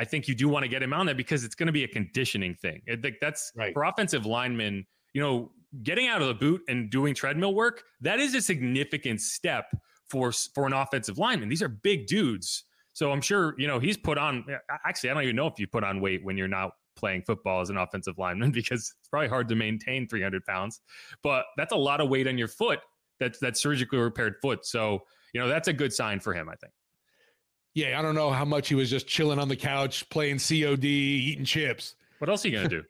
I think you do want to get him on there because it's going to be a conditioning thing. I think that's right. for offensive linemen. You know, getting out of the boot and doing treadmill work that is a significant step for for an offensive lineman. These are big dudes. So I'm sure you know he's put on. Actually, I don't even know if you put on weight when you're not playing football as an offensive lineman because it's probably hard to maintain 300 pounds. But that's a lot of weight on your foot. That's that surgically repaired foot. So you know that's a good sign for him. I think. Yeah, I don't know how much he was just chilling on the couch playing COD, eating chips. What else are you gonna do?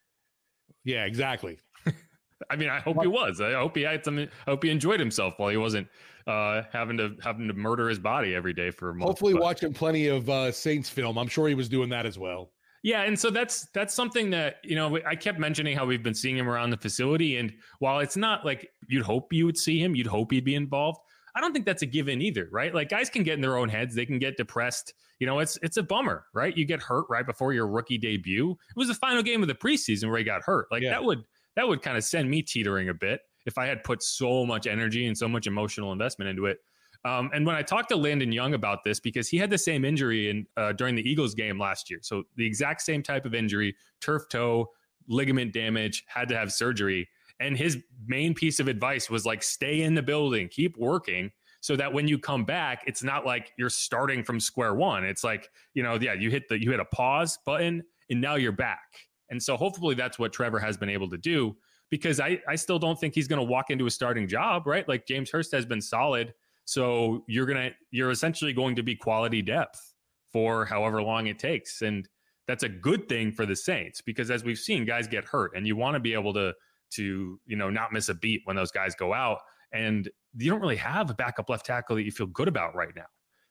yeah, exactly. I mean, I hope he was. I hope he had some. I hope he enjoyed himself while he wasn't uh, having to having to murder his body every day for a month. Hopefully, watching plenty of uh, Saints film. I'm sure he was doing that as well. Yeah, and so that's that's something that you know I kept mentioning how we've been seeing him around the facility, and while it's not like you'd hope you would see him, you'd hope he'd be involved. I don't think that's a given either, right? Like guys can get in their own heads, they can get depressed. You know, it's it's a bummer, right? You get hurt right before your rookie debut. It was the final game of the preseason where he got hurt. Like yeah. that would that would kind of send me teetering a bit if I had put so much energy and so much emotional investment into it. Um, and when I talked to Landon Young about this, because he had the same injury in uh, during the Eagles game last year, so the exact same type of injury, turf toe, ligament damage, had to have surgery. And his main piece of advice was like, stay in the building, keep working so that when you come back, it's not like you're starting from square one. It's like, you know, yeah, you hit the you hit a pause button and now you're back. And so hopefully that's what Trevor has been able to do because I, I still don't think he's going to walk into a starting job, right? Like James Hurst has been solid. So you're going to, you're essentially going to be quality depth for however long it takes. And that's a good thing for the Saints because as we've seen, guys get hurt and you want to be able to, to, you know, not miss a beat when those guys go out. And you don't really have a backup left tackle that you feel good about right now.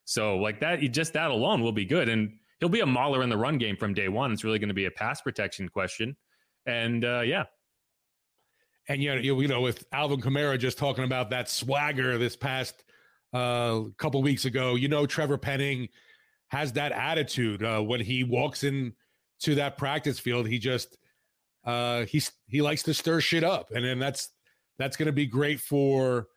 So like that, just that alone will be good. And he'll be a mauler in the run game from day one. It's really going to be a pass protection question. And uh, yeah. And you know, you know, with Alvin Kamara just talking about that swagger this past uh, couple weeks ago, you know, Trevor Penning has that attitude uh, when he walks in to that practice field. He just uh, he's he likes to stir shit up, and then that's that's going to be great for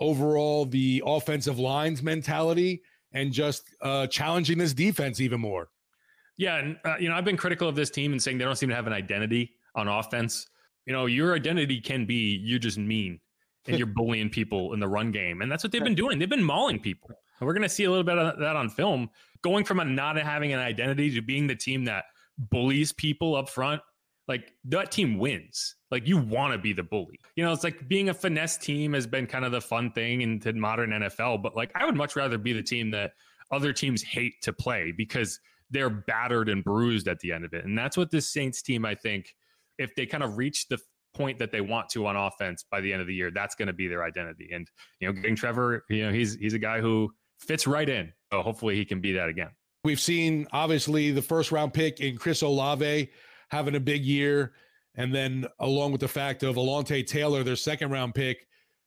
overall the offensive lines mentality and just uh, challenging this defense even more. Yeah, and uh, you know I've been critical of this team and saying they don't seem to have an identity on offense. You know, your identity can be you're just mean and you're bullying people in the run game, and that's what they've been doing. They've been mauling people. And we're going to see a little bit of that on film, going from a not having an identity to being the team that bullies people up front. Like that team wins. Like you want to be the bully. You know, it's like being a finesse team has been kind of the fun thing into modern NFL, but like I would much rather be the team that other teams hate to play because they're battered and bruised at the end of it. And that's what this Saints team, I think, if they kind of reach the point that they want to on offense by the end of the year, that's going to be their identity. And you know, getting Trevor, you know, he's he's a guy who fits right in. So hopefully he can be that again. We've seen obviously the first round pick in Chris Olave having a big year. And then along with the fact of Alontae Taylor, their second round pick,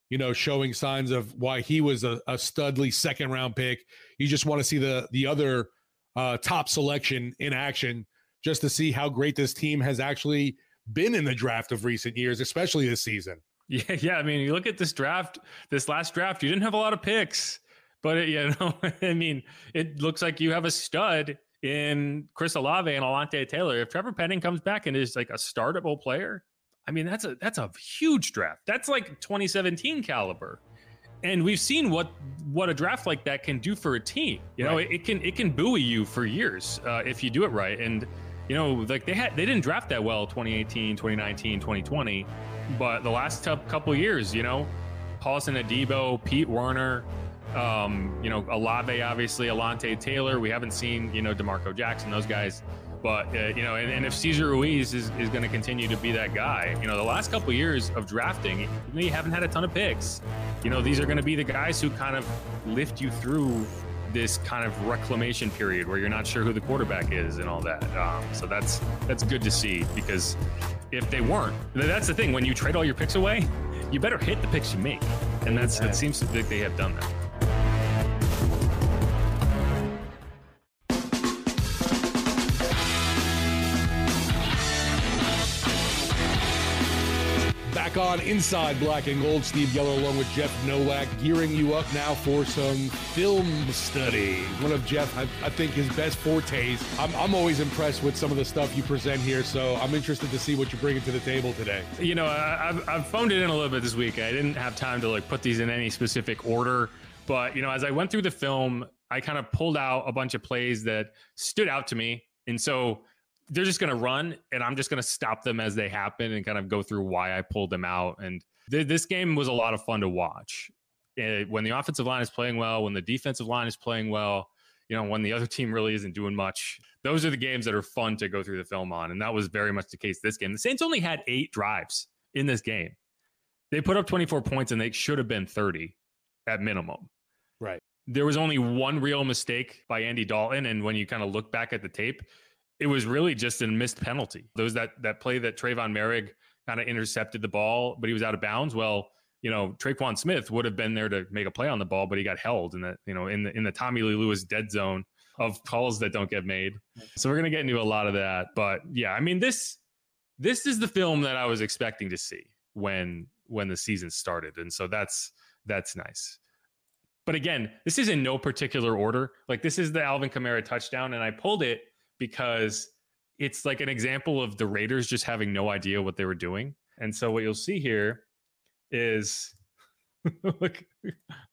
you know, showing signs of why he was a, a studly second round pick. You just want to see the the other uh, top selection in action just to see how great this team has actually been in the draft of recent years, especially this season. Yeah, yeah. I mean, you look at this draft, this last draft, you didn't have a lot of picks, but it, you know, I mean, it looks like you have a stud in Chris Olave and Alontae Taylor. If Trevor Penning comes back and is like a startable player, I mean that's a that's a huge draft. That's like 2017 caliber. And we've seen what what a draft like that can do for a team. You know, right. it, it, can it can buoy you for years uh, if you do it right. And you know, like they had they didn't draft that well 2018, 2019, 2020, but the last couple years, you know, Paulson Adebo, Pete Werner, um, you know, Olave, obviously, Alontae Taylor. We haven't seen, you know, D'Marco Jackson, those guys. But, uh, you know, and, and, if Cesar Ruiz is, is going to continue to be that guy, you know, the last couple of years of drafting, we haven't had a ton of picks. You know, these are going to be the guys who kind of lift you through this kind of reclamation period where you're not sure who the quarterback is and all that. Um, so that's that's good to see because if they weren't, that's the thing. When you trade all your picks away, you better hit the picks you make, and that's it seems like they have done that. On Inside Black and Gold, Steve Geller along with Jeff Nowak, gearing you up now for some film study. One of Jeff, I, I think, his best fortes. I'm, I'm always impressed with some of the stuff you present here, so I'm interested to see what you're bringing to the table today. You know, I, I've, I've phoned it in a little bit this week. I didn't have time to like put these in any specific order, but you know, as I went through the film, I kind of pulled out a bunch of plays that stood out to me, and so they're just going to run and I'm just going to stop them as they happen and kind of go through why I pulled them out. And th- this game was a lot of fun to watch. It, when the offensive line is playing well, when the defensive line is playing well, you know, when the other team really isn't doing much, those are the games that are fun to go through the film on. And that was very much the case this game. The Saints only had eight drives in this game. They put up 24 points and they should have been 30 at minimum. Right. There was only one real mistake by Andy Dalton. And when you kind of look back at the tape, it was really just a missed penalty. Those that that play that Trevon Moehrig kind of intercepted the ball, but he was out of bounds. Well, you know, Tre'Quan Smith would have been there to make a play on the ball, but he got held in the, you know, in the in the Tommy Lee Lewis dead zone of calls that don't get made. So we're gonna get into a lot of that. But yeah, I mean this this is the film that I was expecting to see when when the season started. And so that's that's nice. But again, this is in no particular order. Like this is the Alvin Kamara touchdown, and I pulled it because it's like an example of the Raiders just having no idea what they were doing. And so what you'll see here is look,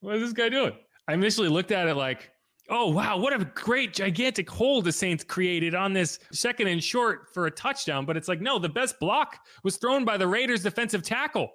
what is this guy doing? I initially looked at it like, oh wow, what a great gigantic hole the Saints created on this second and short for a touchdown. But it's like, no, the best block was thrown by the Raiders defensive tackle,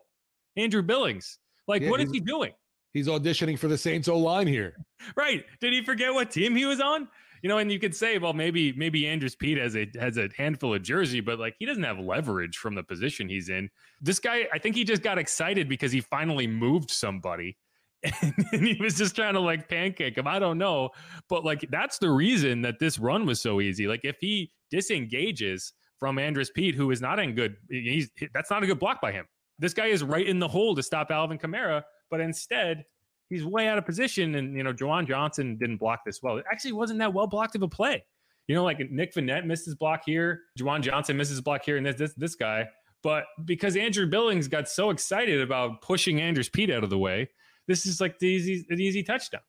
Andrew Billings. Like, yeah, what is he doing? He's auditioning for the Saints O line here. Right. Did he forget what team he was on? You know, and you could say, well, maybe maybe Andrus Peat has a has a handful of jersey, but like he doesn't have leverage from the position he's in. This guy, I think he just got excited because he finally moved somebody. And he was just trying to like pancake him. I don't know. But like that's the reason that this run was so easy. Like if he disengages from Andrus Peat, who is not in good, he's that's not a good block by him. This guy is right in the hole to stop Alvin Kamara, but instead he's way out of position. And, you know, Juwan Johnson didn't block this well. It actually wasn't that well blocked of a play. You know, like Nick Vannett missed his block here, Juwan Johnson misses his block here, and this, this, this guy. But because Andrew Billings got so excited about pushing Andrus Peat out of the way, this is like the easy, easy touchdown.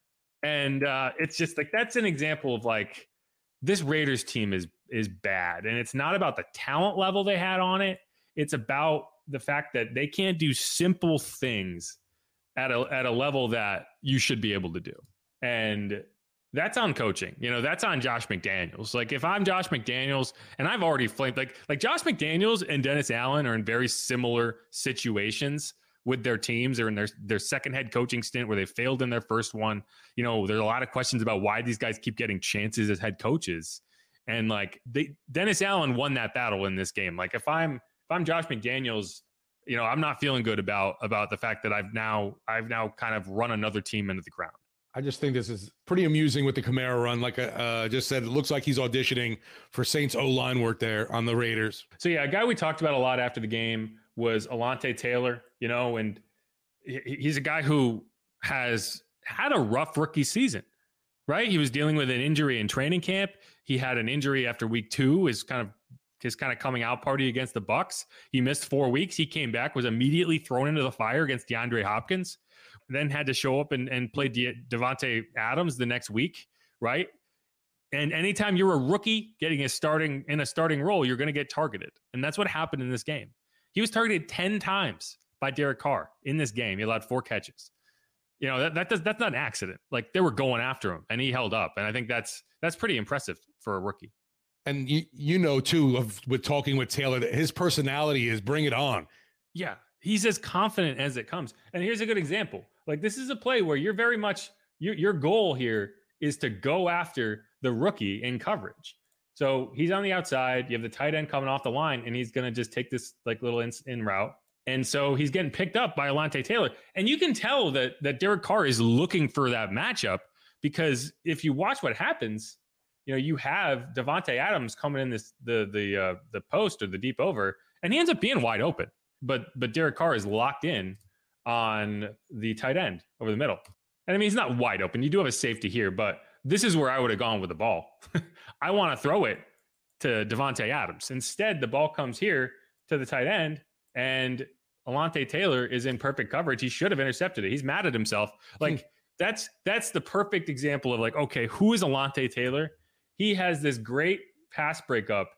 And uh, it's just like that's an example of like this Raiders team is is bad, and it's not about the talent level they had on it. It's about the fact that they can't do simple things at a at a level that you should be able to do. And that's on coaching. You know, that's on Josh McDaniels. Like if I'm Josh McDaniels and I've already flamed like like Josh McDaniels and Dennis Allen are in very similar situations with their teams. They're in their their second head coaching stint where they failed in their first one. You know, there's a lot of questions about why these guys keep getting chances as head coaches. And like they Dennis Allen won that battle in this game. Like if I'm if I'm Josh McDaniels, you know, I'm not feeling good about about the fact that I've now I've now kind of run another team into the ground. I just think this is pretty amusing with the Kamara run. Like I uh, just said, it looks like he's auditioning for Saints O line work there on the Raiders. So yeah, a guy we talked about a lot after the game was Alontae Taylor. You know, and he's a guy who has had a rough rookie season. Right, he was dealing with an injury in training camp. He had an injury after week two. Is kind of his kind of coming out party against the Bucs. He missed four weeks. He came back, was immediately thrown into the fire against DeAndre Hopkins, then had to show up and, and play De- Davante Adams the next week, right? And anytime you're a rookie getting a starting in a starting role, you're going to get targeted, and that's what happened in this game. He was targeted ten times by Derek Carr in this game. He allowed four catches. You know that, that does that's not an accident. Like they were going after him, and he held up, and I think that's that's pretty impressive for a rookie and you you know too of with talking with Taylor that his personality is bring it on. Yeah, he's as confident as it comes. And here's a good example. Like this is a play where you're very much your your goal here is to go after the rookie in coverage. So he's on the outside. You have the tight end coming off the line, and he's going to just take this like little in, in route. And so he's getting picked up by Alontae Taylor, and you can tell that that Derek Carr is looking for that matchup because if you watch what happens, you know, you have Davante Adams coming in this the the uh, the post or the deep over, and he ends up being wide open. But but Derek Carr is locked in on the tight end over the middle. And I mean, he's not wide open. You do have a safety here, but this is where I would have gone with the ball. I want to throw it to Davante Adams. Instead, the ball comes here to the tight end, and Alontae Taylor is in perfect coverage. He should have intercepted it. He's mad at himself. Hmm. Like that's that's the perfect example of like, okay, who is Alontae Taylor? He has this great pass breakup,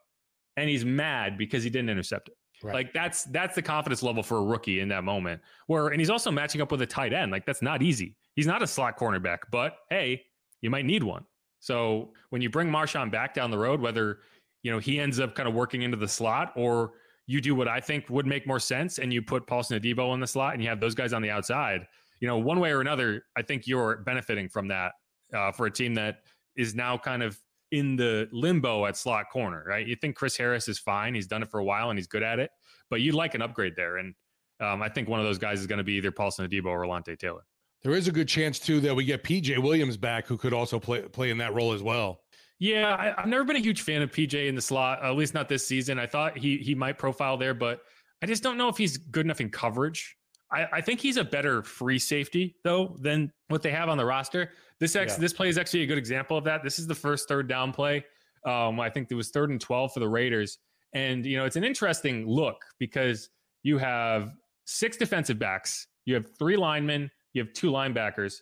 and he's mad because he didn't intercept it. Right. Like that's that's the confidence level for a rookie in that moment. Where and he's also matching up with a tight end. Like that's not easy. He's not a slot cornerback, but hey, you might need one. So when you bring Marshon back down the road, whether you know he ends up kind of working into the slot or you do what I think would make more sense and you put Paulson Adebo in the slot and you have those guys on the outside, you know, one way or another, I think you're benefiting from that uh, for a team that is now kind of in the limbo at slot corner, right? You think Chris Harris is fine. He's done it for a while and he's good at it, but you'd like an upgrade there. And um, I think one of those guys is going to be either Paulson Adebo or Alontae Taylor. There is a good chance too that we get PJ Williams back, who could also play play in that role as well. Yeah, I, have never been a huge fan of PJ in the slot, at least not this season. I thought he he might profile there, but I just don't know if he's good enough in coverage. I, I think he's a better free safety though than what they have on the roster. This ex, yeah. this play is actually a good example of that. This is the first third down play. Um, I think it was third and twelve for the Raiders, and you know it's an interesting look because you have six defensive backs, you have three linemen, you have two linebackers,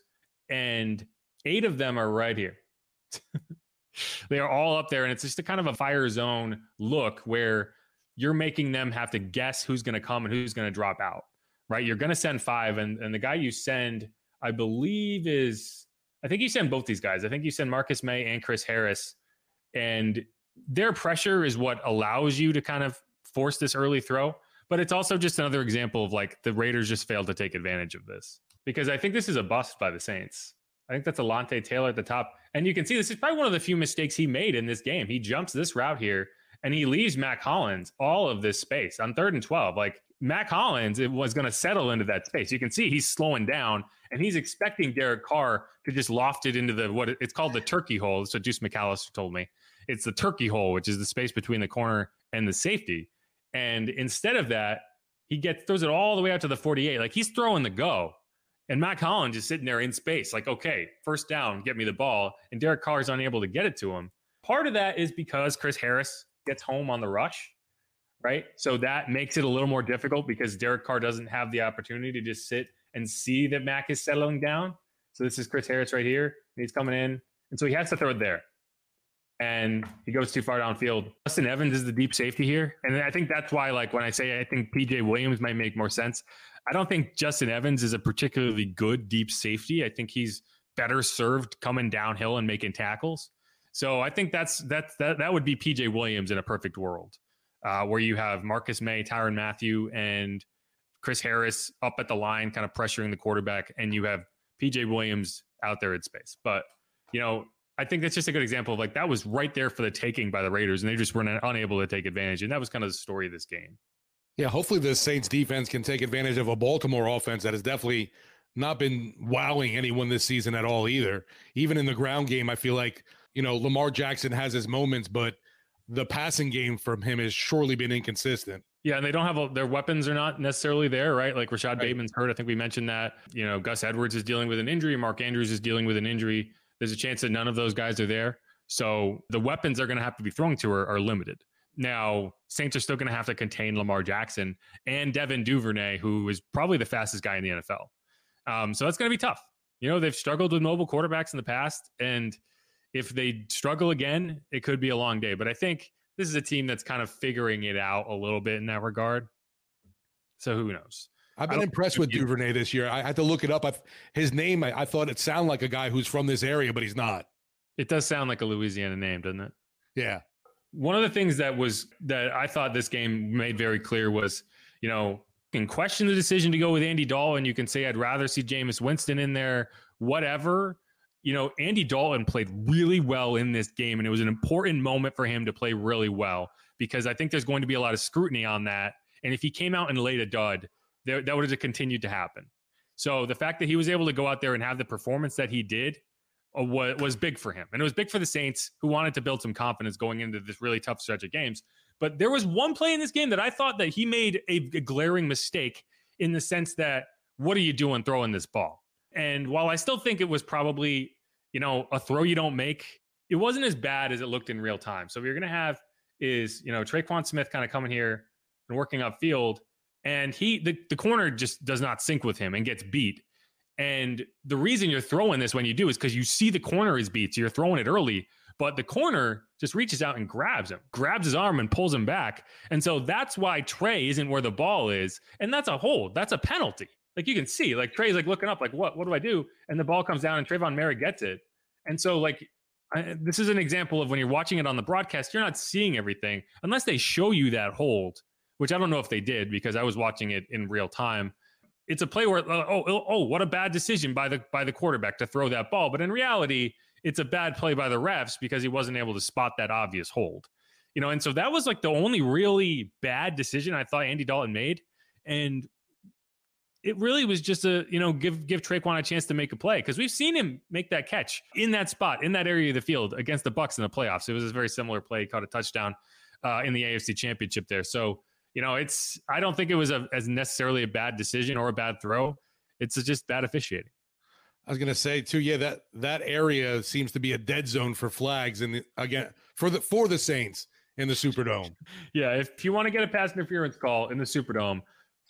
and eight of them are right here. they are all up there, and it's just a kind of a fire zone look where you're making them have to guess who's going to come and who's going to drop out. Right? You're going to send five, and and the guy you send, I believe, is I think you send both these guys. I think you send Marcus Maye and Chris Harris, and their pressure is what allows you to kind of force this early throw. But it's also just another example of like the Raiders just failed to take advantage of this because I think this is a bust by the Saints. I think that's Alontae Taylor at the top. And you can see this is probably one of the few mistakes he made in this game. He jumps this route here and he leaves Mack Hollins all of this space on third and 12. Like Mack Hollins it was going to settle into that space. You can see he's slowing down and he's expecting Derek Carr to just loft it into the what it's called the turkey hole. So Deuce McAllister told me. It's the turkey hole, which is the space between the corner and the safety. And instead of that, he gets throws it all the way out to the 48. Like he's throwing the go. And Mack Hollins is sitting there in space, like, okay, first down, get me the ball. And Derek Carr is unable to get it to him. Part of that is because Chris Harris gets home on the rush, right? So that makes it a little more difficult because Derek Carr doesn't have the opportunity to just sit and see that Mac is settling down. So this is Chris Harris right here. He's coming in. And so he has to throw it there. And he goes too far downfield. Justin Evans is the deep safety here. And I think that's why, like, when I say I think PJ Williams might make more sense, I don't think Justin Evans is a particularly good deep safety. I think he's better served coming downhill and making tackles. So I think that's that's that that would be PJ Williams in a perfect world, uh, where you have Marcus Maye, Tyrann Mathieu, and Chris Harris up at the line, kind of pressuring the quarterback, and you have PJ Williams out there in space. But you know, I think that's just a good example of like that was right there for the taking by the Raiders, and they just were not, unable to take advantage. And that was kind of the story of this game. Yeah, hopefully the Saints defense can take advantage of a Baltimore offense that has definitely not been wowing anyone this season at all either. Even in the ground game, I feel like, you know, Lamar Jackson has his moments, but the passing game from him has surely been inconsistent. Yeah, and they don't have a, their weapons are not necessarily there, right? Like Rashod right. Bateman's hurt. I think we mentioned that. You know, Gus Edwards is dealing with an injury. Mark Andrews is dealing with an injury. There's a chance that none of those guys are there. So the weapons they're going to have to be thrown to are, are limited. Now, Saints are still going to have to contain Lamar Jackson and Devin Duvernay, who is probably the fastest guy in the NFL. Um, so that's going to be tough. You know, they've struggled with mobile quarterbacks in the past. And if they struggle again, it could be a long day. But I think this is a team that's kind of figuring it out a little bit in that regard. So who knows? I've been impressed with Duvernay this year. I had to look it up. I, his name, I, I thought it sounded like a guy who's from this area, but he's not. It does sound like a Louisiana name, doesn't it? Yeah one of the things that was that I thought this game made very clear was, you know, can question the decision to go with Andy Dalton. You can say I'd rather see Jameis Winston in there, whatever. You know, Andy Dalton played really well in this game, and it was an important moment for him to play really well because I think there's going to be a lot of scrutiny on that. And if he came out and laid a dud, there, that would have continued to happen. So the fact that he was able to go out there and have the performance that he did uh, was, was big for him. And it was big for the Saints who wanted to build some confidence going into this really tough stretch of games. But there was one play in this game that I thought that he made a, a glaring mistake in the sense that what are you doing throwing this ball? And while I still think it was probably, you know, a throw you don't make, it wasn't as bad as it looked in real time. So what you're going to have is, you know, Tre'Quan Smith kind of coming here and working upfield. and he the, the corner just does not sync with him and gets beat. And the reason you're throwing this when you do is because you see the corner is beat, so you're throwing it early. But the corner just reaches out and grabs him, grabs his arm and pulls him back. And so that's why Trey isn't where the ball is. And that's a hold. That's a penalty. Like you can see, like Trey's like looking up, like, what, what do I do? And the ball comes down and Tre'von Moehrig gets it. And so, like, I, this is an example of when you're watching it on the broadcast, you're not seeing everything unless they show you that hold, which I don't know if they did because I was watching it in real time. It's a play where uh, oh, oh oh what a bad decision by the by the quarterback to throw that ball, but in reality, it's a bad play by the refs because he wasn't able to spot that obvious hold. You know, and so that was like the only really bad decision I thought Andy Dalton made. And it really was just a you know give give Tre'Quan a chance to make a play because we've seen him make that catch in that spot in that area of the field against the Bucs in the playoffs. It was a very similar play, he caught a touchdown uh, in the AFC Championship there. So you know, it's I don't think it was a, as necessarily a bad decision or a bad throw. It's just bad officiating. I was gonna say too, yeah that that area seems to be a dead zone for flags, and again for the for the Saints in the Superdome. yeah, if you want to get a pass interference call in the Superdome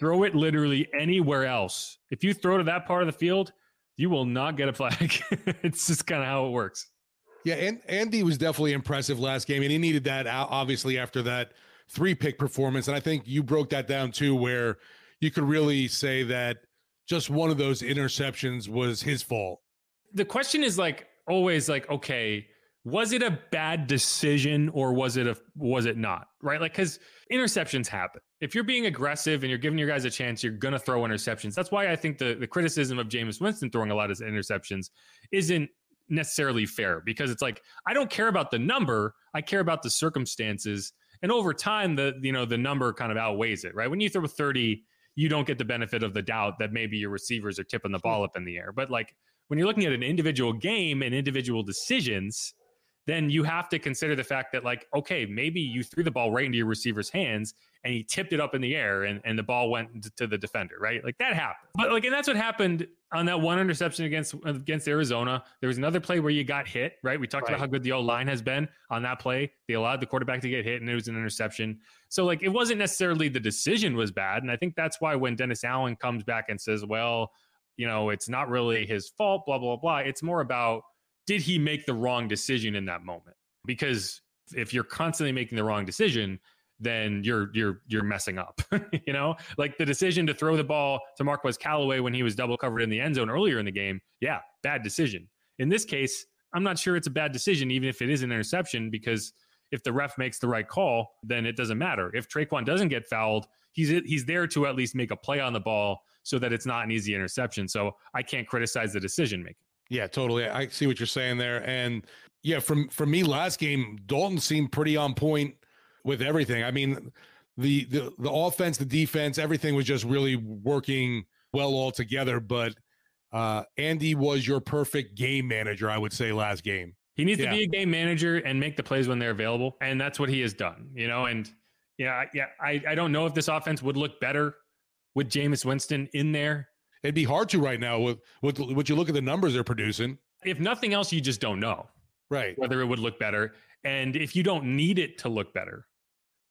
Throw it literally anywhere else. If you throw to that part of the field, you will not get a flag. it's just kind of how it works. Yeah, and Andy was definitely impressive last game, and he needed that obviously after that three pick performance. And I think you broke that down too, where you could really say that just one of those interceptions was his fault. The question is like always like, okay, was it a bad decision or was it a was it not? Right? Like cuz interceptions happen if you're being aggressive and you're giving your guys a chance, you're going to throw interceptions. That's why I think the, the criticism of Jameis Winston throwing a lot of interceptions isn't necessarily fair because it's like, I don't care about the number. I care about the circumstances. And over time, the, you know, the number kind of outweighs it, right? When you throw 30, you don't get the benefit of the doubt that maybe your receivers are tipping the hmm. ball up in the air. But like when you're looking at an individual game and individual decisions, then you have to consider the fact that like okay maybe you threw the ball right into your receiver's hands and he tipped it up in the air and, and the ball went to the defender right? Like that happened. But like and that's what happened on that one interception against against arizona. There was another play where you got hit right? We talked right. about how good the old line has been on that play. They allowed the quarterback to get hit and it was an interception. So like it wasn't necessarily the decision was bad and i think that's why when dennis allen comes back and says well you know it's not really his fault blah blah blah it's more about did he make the wrong decision in that moment? Because if you're constantly making the wrong decision, then you're you're you're messing up. you know, like the decision to throw the ball to Marquez Callaway when he was double covered in the end zone earlier in the game. Yeah, bad decision. In this case, I'm not sure it's a bad decision, even if it is an interception, because if the ref makes the right call, then it doesn't matter. If Tre'Quan doesn't get fouled, he's he's there to at least make a play on the ball so that it's not an easy interception. So I can't criticize the decision making. Yeah, totally. I see what you're saying there. And yeah, from for me last game, Dalton seemed pretty on point with everything. I mean, the the the offense, the defense, everything was just really working well all together. But uh, Andy was your perfect game manager, I would say, last game. He needs yeah. to be a game manager and make the plays when they're available, and that's what he has done. You know, and yeah, yeah, I I don't know if this offense would look better with Jameis Winston in there It'd be hard to right now with with what you look at the numbers they're producing. If nothing else, you just don't know, right? Whether it would look better, and if you don't need it to look better,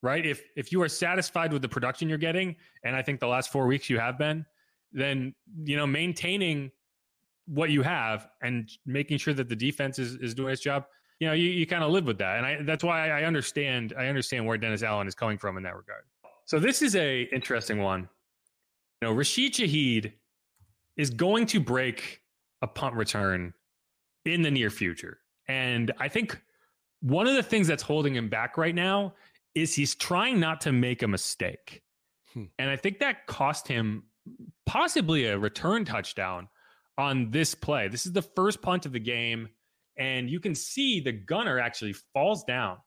right? If if you are satisfied with the production you're getting, and I think the last four weeks you have been, then you know maintaining what you have and making sure that the defense is, is doing its job you know you, you kind of live with that and I, that's why i understand i understand where dennis allen is coming from in that regard so this is a interesting one you know rashid shaheed is going to break a punt return in the near future. And I think one of the things that's holding him back right now is he's trying not to make a mistake. Hmm. And I think that cost him possibly a return touchdown on this play. This is the first punt of the game. And you can see the gunner actually falls down.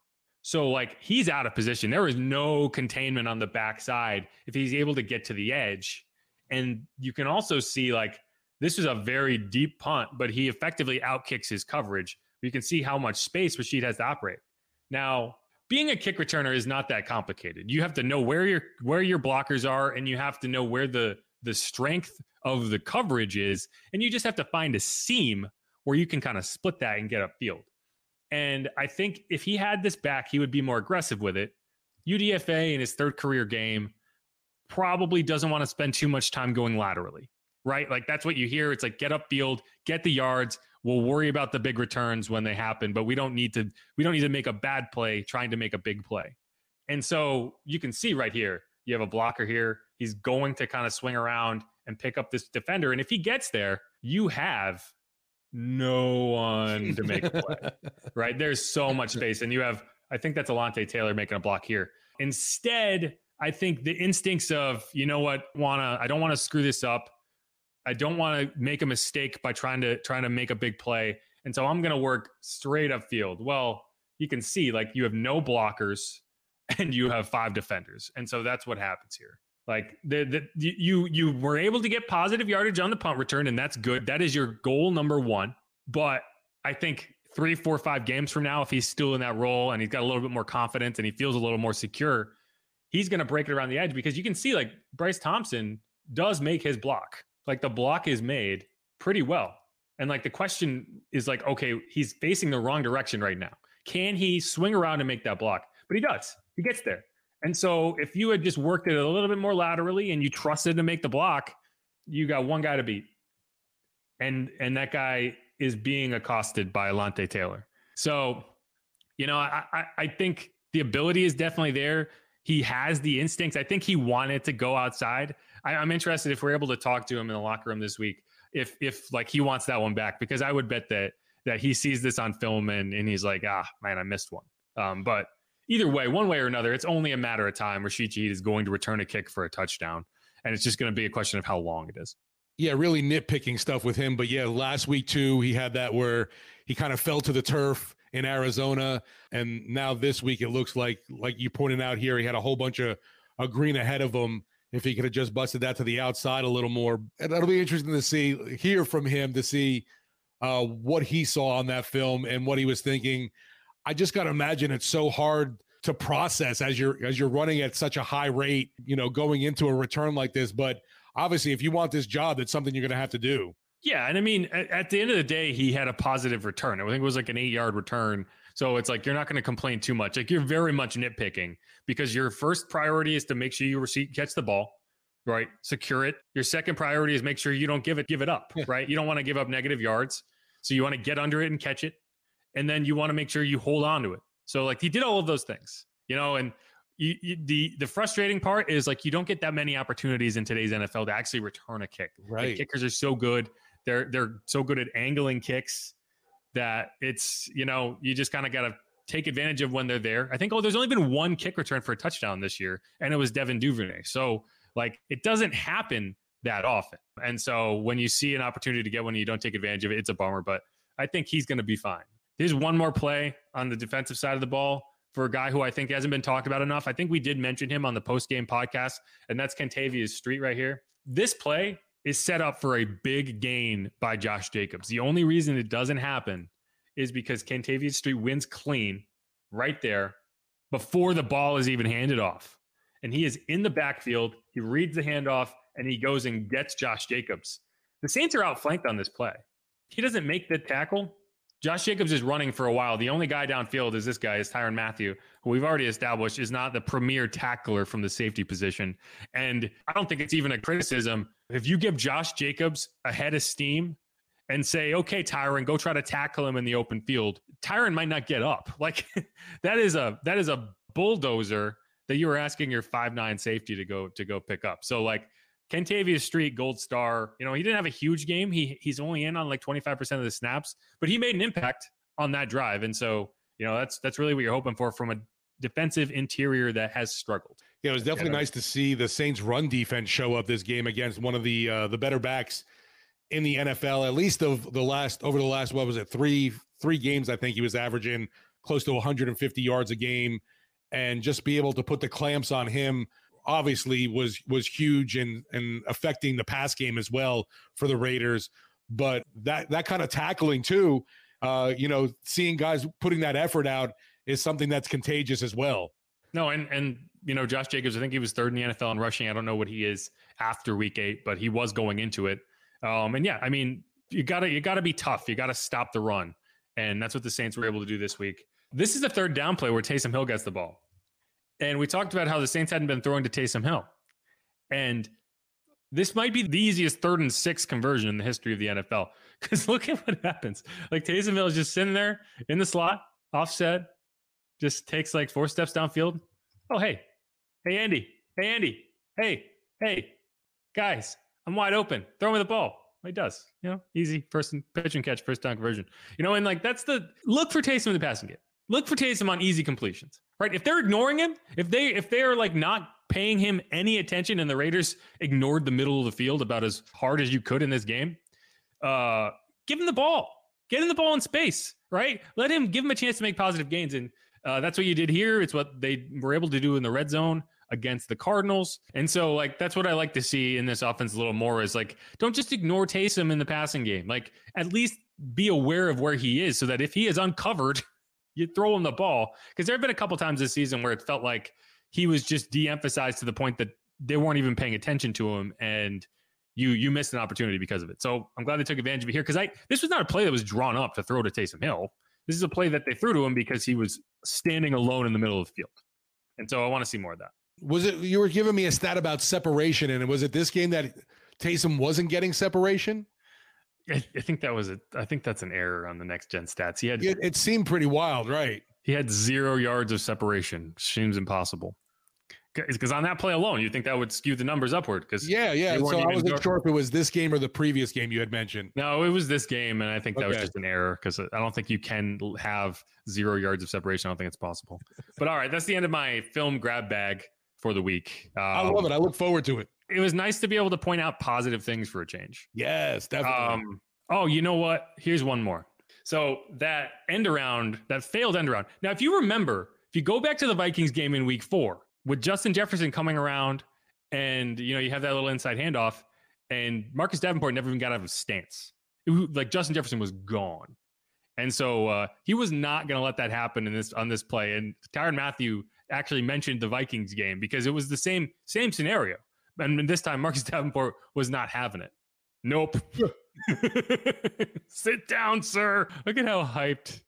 So, like, he's out of position. There is no containment on the backside if he's able to get to the edge. And you can also see like this is a very deep punt, but he effectively outkicks his coverage. You can see how much space Rashid has to operate. Now, being a kick returner is not that complicated. You have to know where your where your blockers are, and you have to know where the the strength of the coverage is, and you just have to find a seam where you can kind of split that and get upfield. And I think if he had this back, he would be more aggressive with it. UDFA in his third career game probably doesn't want to spend too much time going laterally, right? Like that's what you hear. It's like get upfield, get the yards. We'll worry about the big returns when they happen, but we don't need to we don't need to make a bad play trying to make a big play. And so you can see right here, you have a blocker here. He's going to kind of swing around and pick up this defender. And if he gets there, you have no one to make a play, right? There's so much space. And you have, I think that's Alontae Taylor making a block here. Instead, I think the instincts of, you know what, wanna, I don't want to screw this up. I don't want to make a mistake by trying to trying to make a big play. And so I'm going to work straight up field. Well, you can see like you have no blockers and you have five defenders. And so that's what happens here. Like the, the you you were able to get positive yardage on the punt return, and that's good. That is your goal number one. But I think three, four, five games from now, if he's still in that role and he's got a little bit more confidence and he feels a little more secure, he's going to break it around the edge because you can see like Bryce Thompson does make his block. Like the block is made pretty well. And like the question is like, okay, he's facing the wrong direction right now. Can he swing around and make that block? But he does. He gets there. And so if you had just worked it a little bit more laterally and you trusted to make the block, you got one guy to beat. And and that guy is being accosted by Alontae Taylor. So, you know, I, I, I think the ability is definitely there. He has the instincts. I think he wanted to go outside. I, I'm interested if we're able to talk to him in the locker room this week, if if like he wants that one back, because I would bet that that he sees this on film and, and he's like, ah, man, I missed one. Um, but either way, one way or another, it's only a matter of time where Sheed is going to return a kick for a touchdown. And it's just going to be a question of how long it is. Yeah, really nitpicking stuff with him. But yeah, last week too, he had that where he kind of fell to the turf in Arizona. And now this week, it looks like, like you pointed out here, he had a whole bunch of a green ahead of him. If he could have just busted that to the outside a little more, and that'll be interesting to see, hear from him to see uh, what he saw on that film and what he was thinking. I just got to imagine it's so hard to process as you're as you're running at such a high rate, you know, going into a return like this. But obviously, if you want this job, it's something you're going to have to do. Yeah, and I mean, at, at, the end of the day, he had a positive return. I think it was like an eight yard return. So it's like you're not going to complain too much. Like you're very much nitpicking because your first priority is to make sure you receive, catch the ball, right? Secure it. Your second priority is make sure you don't give it give it up, right? You don't want to give up negative yards. So you want to get under it and catch it and then you want to make sure you hold on to it. So like he did all of those things, you know, and you, you, the the frustrating part is like you don't get that many opportunities in today's NFL to actually return a kick. Right, like kickers are so good; they're they're so good at angling kicks that it's you know you just kind of got to take advantage of when they're there. I think oh, there's only been one kick return for a touchdown this year, and it was Devin Duvernay. So like it doesn't happen that often, and so when you see an opportunity to get one, and you don't take advantage of it. It's a bummer, but I think he's going to be fine. Here's one more play on the defensive side of the ball for a guy who I think hasn't been talked about enough. I think we did mention him on the post game podcast, and that's Kentavius Street right here. This play is set up for a big gain by Josh Jacobs. The only reason it doesn't happen is because Kentavius Street wins clean right there before the ball is even handed off. And he is in the backfield. He reads the handoff and he goes and gets Josh Jacobs. The Saints are outflanked on this play. He doesn't make the tackle. Josh Jacobs is running for a while. The only guy downfield is this guy, is Tyrann Mathieu, who we've already established is not the premier tackler from the safety position. And I don't think it's even a criticism. If you give Josh Jacobs a head of steam and say, okay, Tyrann, go try to tackle him in the open field, Tyrann might not get up. Like that is a that is a bulldozer that you were asking your five nine safety to go to go pick up. So like Kentavius Street, gold star. You know, he didn't have a huge game. He he's only in on like 25% of the snaps, but he made an impact on that drive. And so, you know, that's that's really what you're hoping for from a defensive interior that has struggled. Yeah, it was definitely nice to see the Saints run defense show up this game against one of the uh, the better backs in the NFL. At least of the last over the last what was it three three games? I think he was averaging close to 150 yards a game, and just be able to put the clamps on him obviously was was huge and and affecting the pass game as well for the Raiders. But that that kind of tackling too, uh, you know, seeing guys putting that effort out is something that's contagious as well. No, and and you know, Josh Jacobs, I think he was third in the NFL in rushing. I don't know what he is after week eight, but he was going into it. Um, and yeah, I mean, you gotta you gotta be tough. You gotta stop the run, and that's what the Saints were able to do this week. This is the third down play where Taysom Hill gets the ball. And we talked about how the Saints hadn't been throwing to Taysom Hill. And this might be the easiest third and six conversion in the history of the NFL. Because look at what happens. Like Taysom Hill is just sitting there in the slot, offset, just takes like four steps downfield. Oh, hey, hey, Andy, hey, Andy, hey, hey, guys, I'm wide open. Throw me the ball. He does, you know, easy first pitch and catch, first down conversion. You know, and like that's the look for Taysom in the passing game. Look for Taysom on easy completions, right? If they're ignoring him, if they if they are like not paying him any attention, and the Raiders ignored the middle of the field about as hard as you could in this game, uh, give him the ball, get him the ball in space, right? Let him give him a chance to make positive gains, and uh, that's what you did here. It's what they were able to do in the red zone against the Cardinals. And so, like, that's what I like to see in this offense a little more is like, don't just ignore Taysom in the passing game. Like, at least be aware of where he is so that if he is uncovered, you throw him the ball. Because there have been a couple times this season where it felt like he was just de emphasized to the point that they weren't even paying attention to him. And you you missed an opportunity because of it. So I'm glad they took advantage of it here because I this was not a play that was drawn up to throw to Taysom Hill. This is a play that they threw to him because he was standing alone in the middle of the field. And so I want to see more of that. Was it you were giving me a stat about separation, and was it this game that Taysom wasn't getting separation? I, I think that was a. I think that's an error on the next gen stats. He had It, it seemed pretty wild, right? he had zero yards of separation. Seems impossible. Because on that play alone, you think that would skew the numbers upward? Because Yeah, yeah. So I wasn't sure if it was this game or the previous game you had mentioned. No, it was this game, and I think that was just an error because I don't think you can have zero yards of separation. I don't think it's possible. But all right, that's the end of my film grab bag for the week. Um, I love it. I look forward to it. It was nice to be able to point out positive things for a change. Yes, definitely. Um, oh, you know what? Here's one more. So that end around, that failed end around. Now, if you remember, if you go back to the Vikings game in week four with Justin Jefferson coming around and, you know, you have that little inside handoff and Marcus Davenport never even got out of his stance. It was- like Justin Jefferson was gone. And so uh, he was not going to let that happen in this on this play. And Tyrann Mathieu actually mentioned the Vikings game because it was the same same scenario. And this time Marcus Davenport was not having it. Nope. Sit down, sir. Look at how hyped.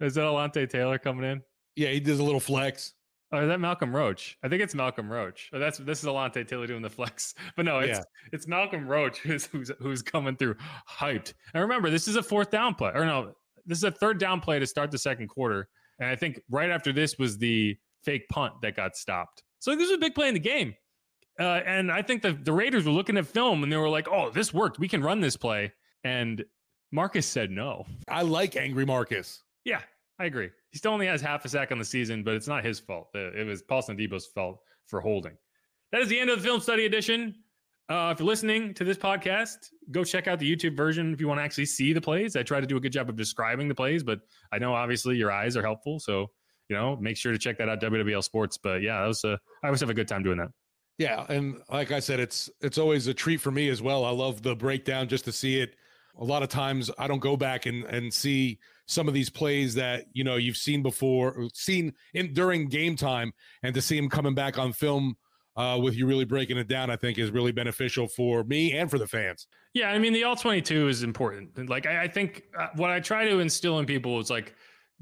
Is that Alontae Taylor coming in? yeah, he does a little flex. Or is that Malcolm Roach? I think it's Malcolm Roach. Oh, that's this is Alontae Taylor doing the flex. But no, it's Yeah. it's Malcolm Roach who's, who's who's coming through hyped. And remember, this is a fourth down play. Or no, this is a third down play to start the second quarter. And I think right after this was the fake punt that got stopped. So this was a big play in the game. Uh, and I think the, the Raiders were looking at film and they were like, oh, this worked. We can run this play. And Marcus said no. I like angry Marcus. Yeah, I agree. He still only has half a sack on the season, but it's not his fault. It was Paulson Adebo's fault for holding. That is the end of the film study edition. Uh, if you're listening to this podcast, go check out the YouTube version if you want to actually see the plays. I try to do a good job of describing the plays, but I know obviously your eyes are helpful. So, you know, make sure to check that out, WWL Sports. But yeah, that was a, I always have a good time doing that. Yeah, and like I said, it's it's always a treat for me as well. I love the breakdown just to see it. A lot of times I don't go back and and see some of these plays that you know you've seen before, or seen in during game time, and to see them coming back on film uh, with you really breaking it down, I think is really beneficial for me and for the fans. Yeah, I mean the all twenty two is important. Like I, I think uh, what I try to instill in people is like,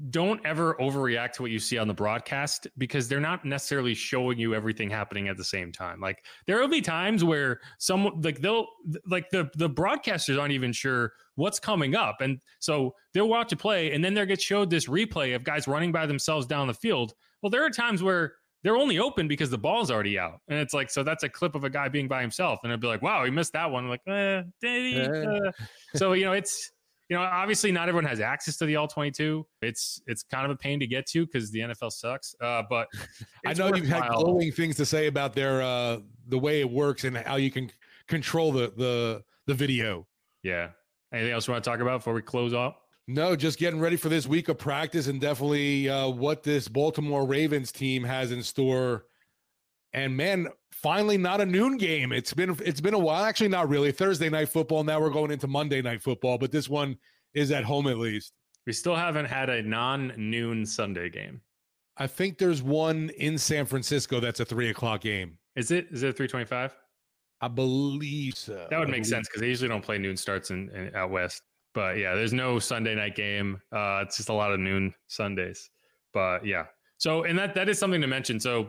don't ever overreact to what you see on the broadcast because they're not necessarily showing you everything happening at the same time. Like there will be times where someone like they'll like the the broadcasters aren't even sure what's coming up, and so they'll watch a play and then they'll get showed this replay of guys running by themselves down the field. Well, there are times where they're only open because the ball's already out. And it's like, so that's a clip of a guy being by himself. And it'd be like, wow, he missed that one. I'm like, eh? Eh. Uh, so, you know, it's, you know, obviously not everyone has access to the all 22. It's, it's kind of a pain to get to because the NFL sucks. Uh, but I know you've had glowing things to say about their uh, the way it works and how you can control the the the video. Yeah. Anything else you want to talk about before we close off? No, just getting ready for this week of practice and definitely uh, what this Baltimore Ravens team has in store. And man, finally not a noon game. It's been it's been a while. Actually, not really. Thursday night football. Now we're going into Monday night football, but this one is at home at least. We still haven't had a non noon Sunday game. I think there's one in San Francisco that's a three o'clock game. Is it, is it 325? I believe so. That would make sense because they usually don't play noon starts in, in out west. But yeah, there's no Sunday night game. Uh, it's just a lot of noon Sundays. But yeah, so and that that is something to mention. So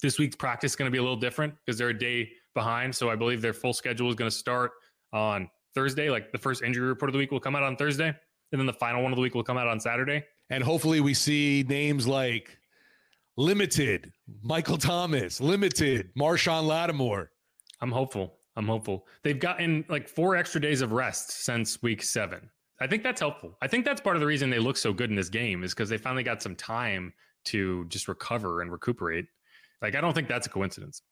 this week's practice is going to be a little different because they're a day behind. So I believe their full schedule is going to start on Thursday. Like the first injury report of the week will come out on Thursday, and then the final one of the week will come out on Saturday. And hopefully, we see names like Limited, Michael Thomas, Limited, Marshon Lattimore. I'm hopeful. I'm hopeful. They've gotten like four extra days of rest since week seven. I think that's helpful. I think that's part of the reason they look so good in this game is because they finally got some time to just recover and recuperate. Like, I don't think that's a coincidence.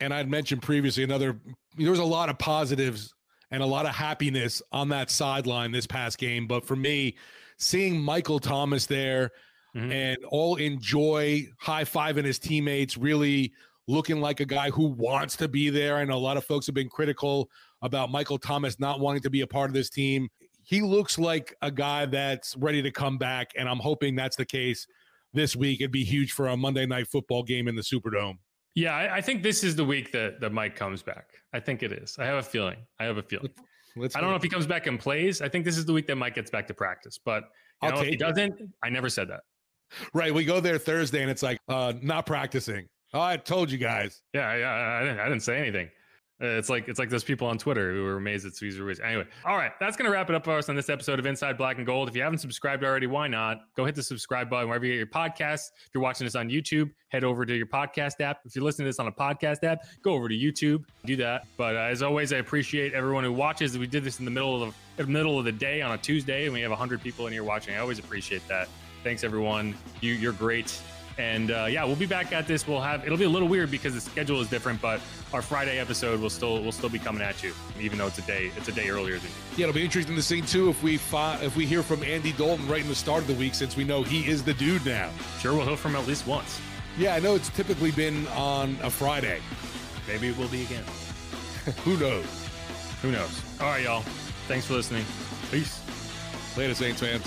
And I'd mentioned previously another, there was a lot of positives and a lot of happiness on that sideline this past game. But for me, seeing Michael Thomas there mm-hmm. and all enjoy high fiving his teammates, really looking like a guy who wants to be there. I know a lot of folks have been critical about Michael Thomas not wanting to be a part of this team. He looks like a guy that's ready to come back, and I'm hoping that's the case this week. It'd be huge for a Monday night football game in the Superdome. Yeah, I, I think this is the week that, that Mike comes back. I think it is. I have a feeling. I have a feeling. Let's I don't know if he comes back and plays. I think this is the week that Mike gets back to practice. But you know, if he doesn't, I never said that. Right. We go there Thursday and it's like uh not practicing. Oh, I told you guys. Yeah, yeah. I didn't, I didn't say anything. It's like it's like those people on Twitter who were amazed at Cesar Ruiz. Anyway, all right, that's gonna wrap it up for us on this episode of Inside Black and Gold. If you haven't subscribed already, why not? Go hit the subscribe button wherever you get your podcasts. If you're watching this on YouTube, head over to your podcast app. If you're listening to this on a podcast app, go over to YouTube, do that. But uh, as always, I appreciate everyone who watches. We did this in the middle of the middle of the day on a Tuesday, and we have hundred people in here watching. I always appreciate that. Thanks everyone. You you're great. And uh, yeah, we'll be back at this. We'll have it'll be a little weird because the schedule is different, but our Friday episode will still will still be coming at you, even though it's a day it's a day earlier than. Yeah, it'll be interesting to see too if we fi- if we hear from Andy Dalton right in the start of the week, since we know he is the dude now. Sure, we'll hear from him at least once. Yeah, I know it's typically been on a Friday. Maybe it will be again. Who knows? Who knows? All right, y'all. Thanks for listening. Peace. Later, Saints fans.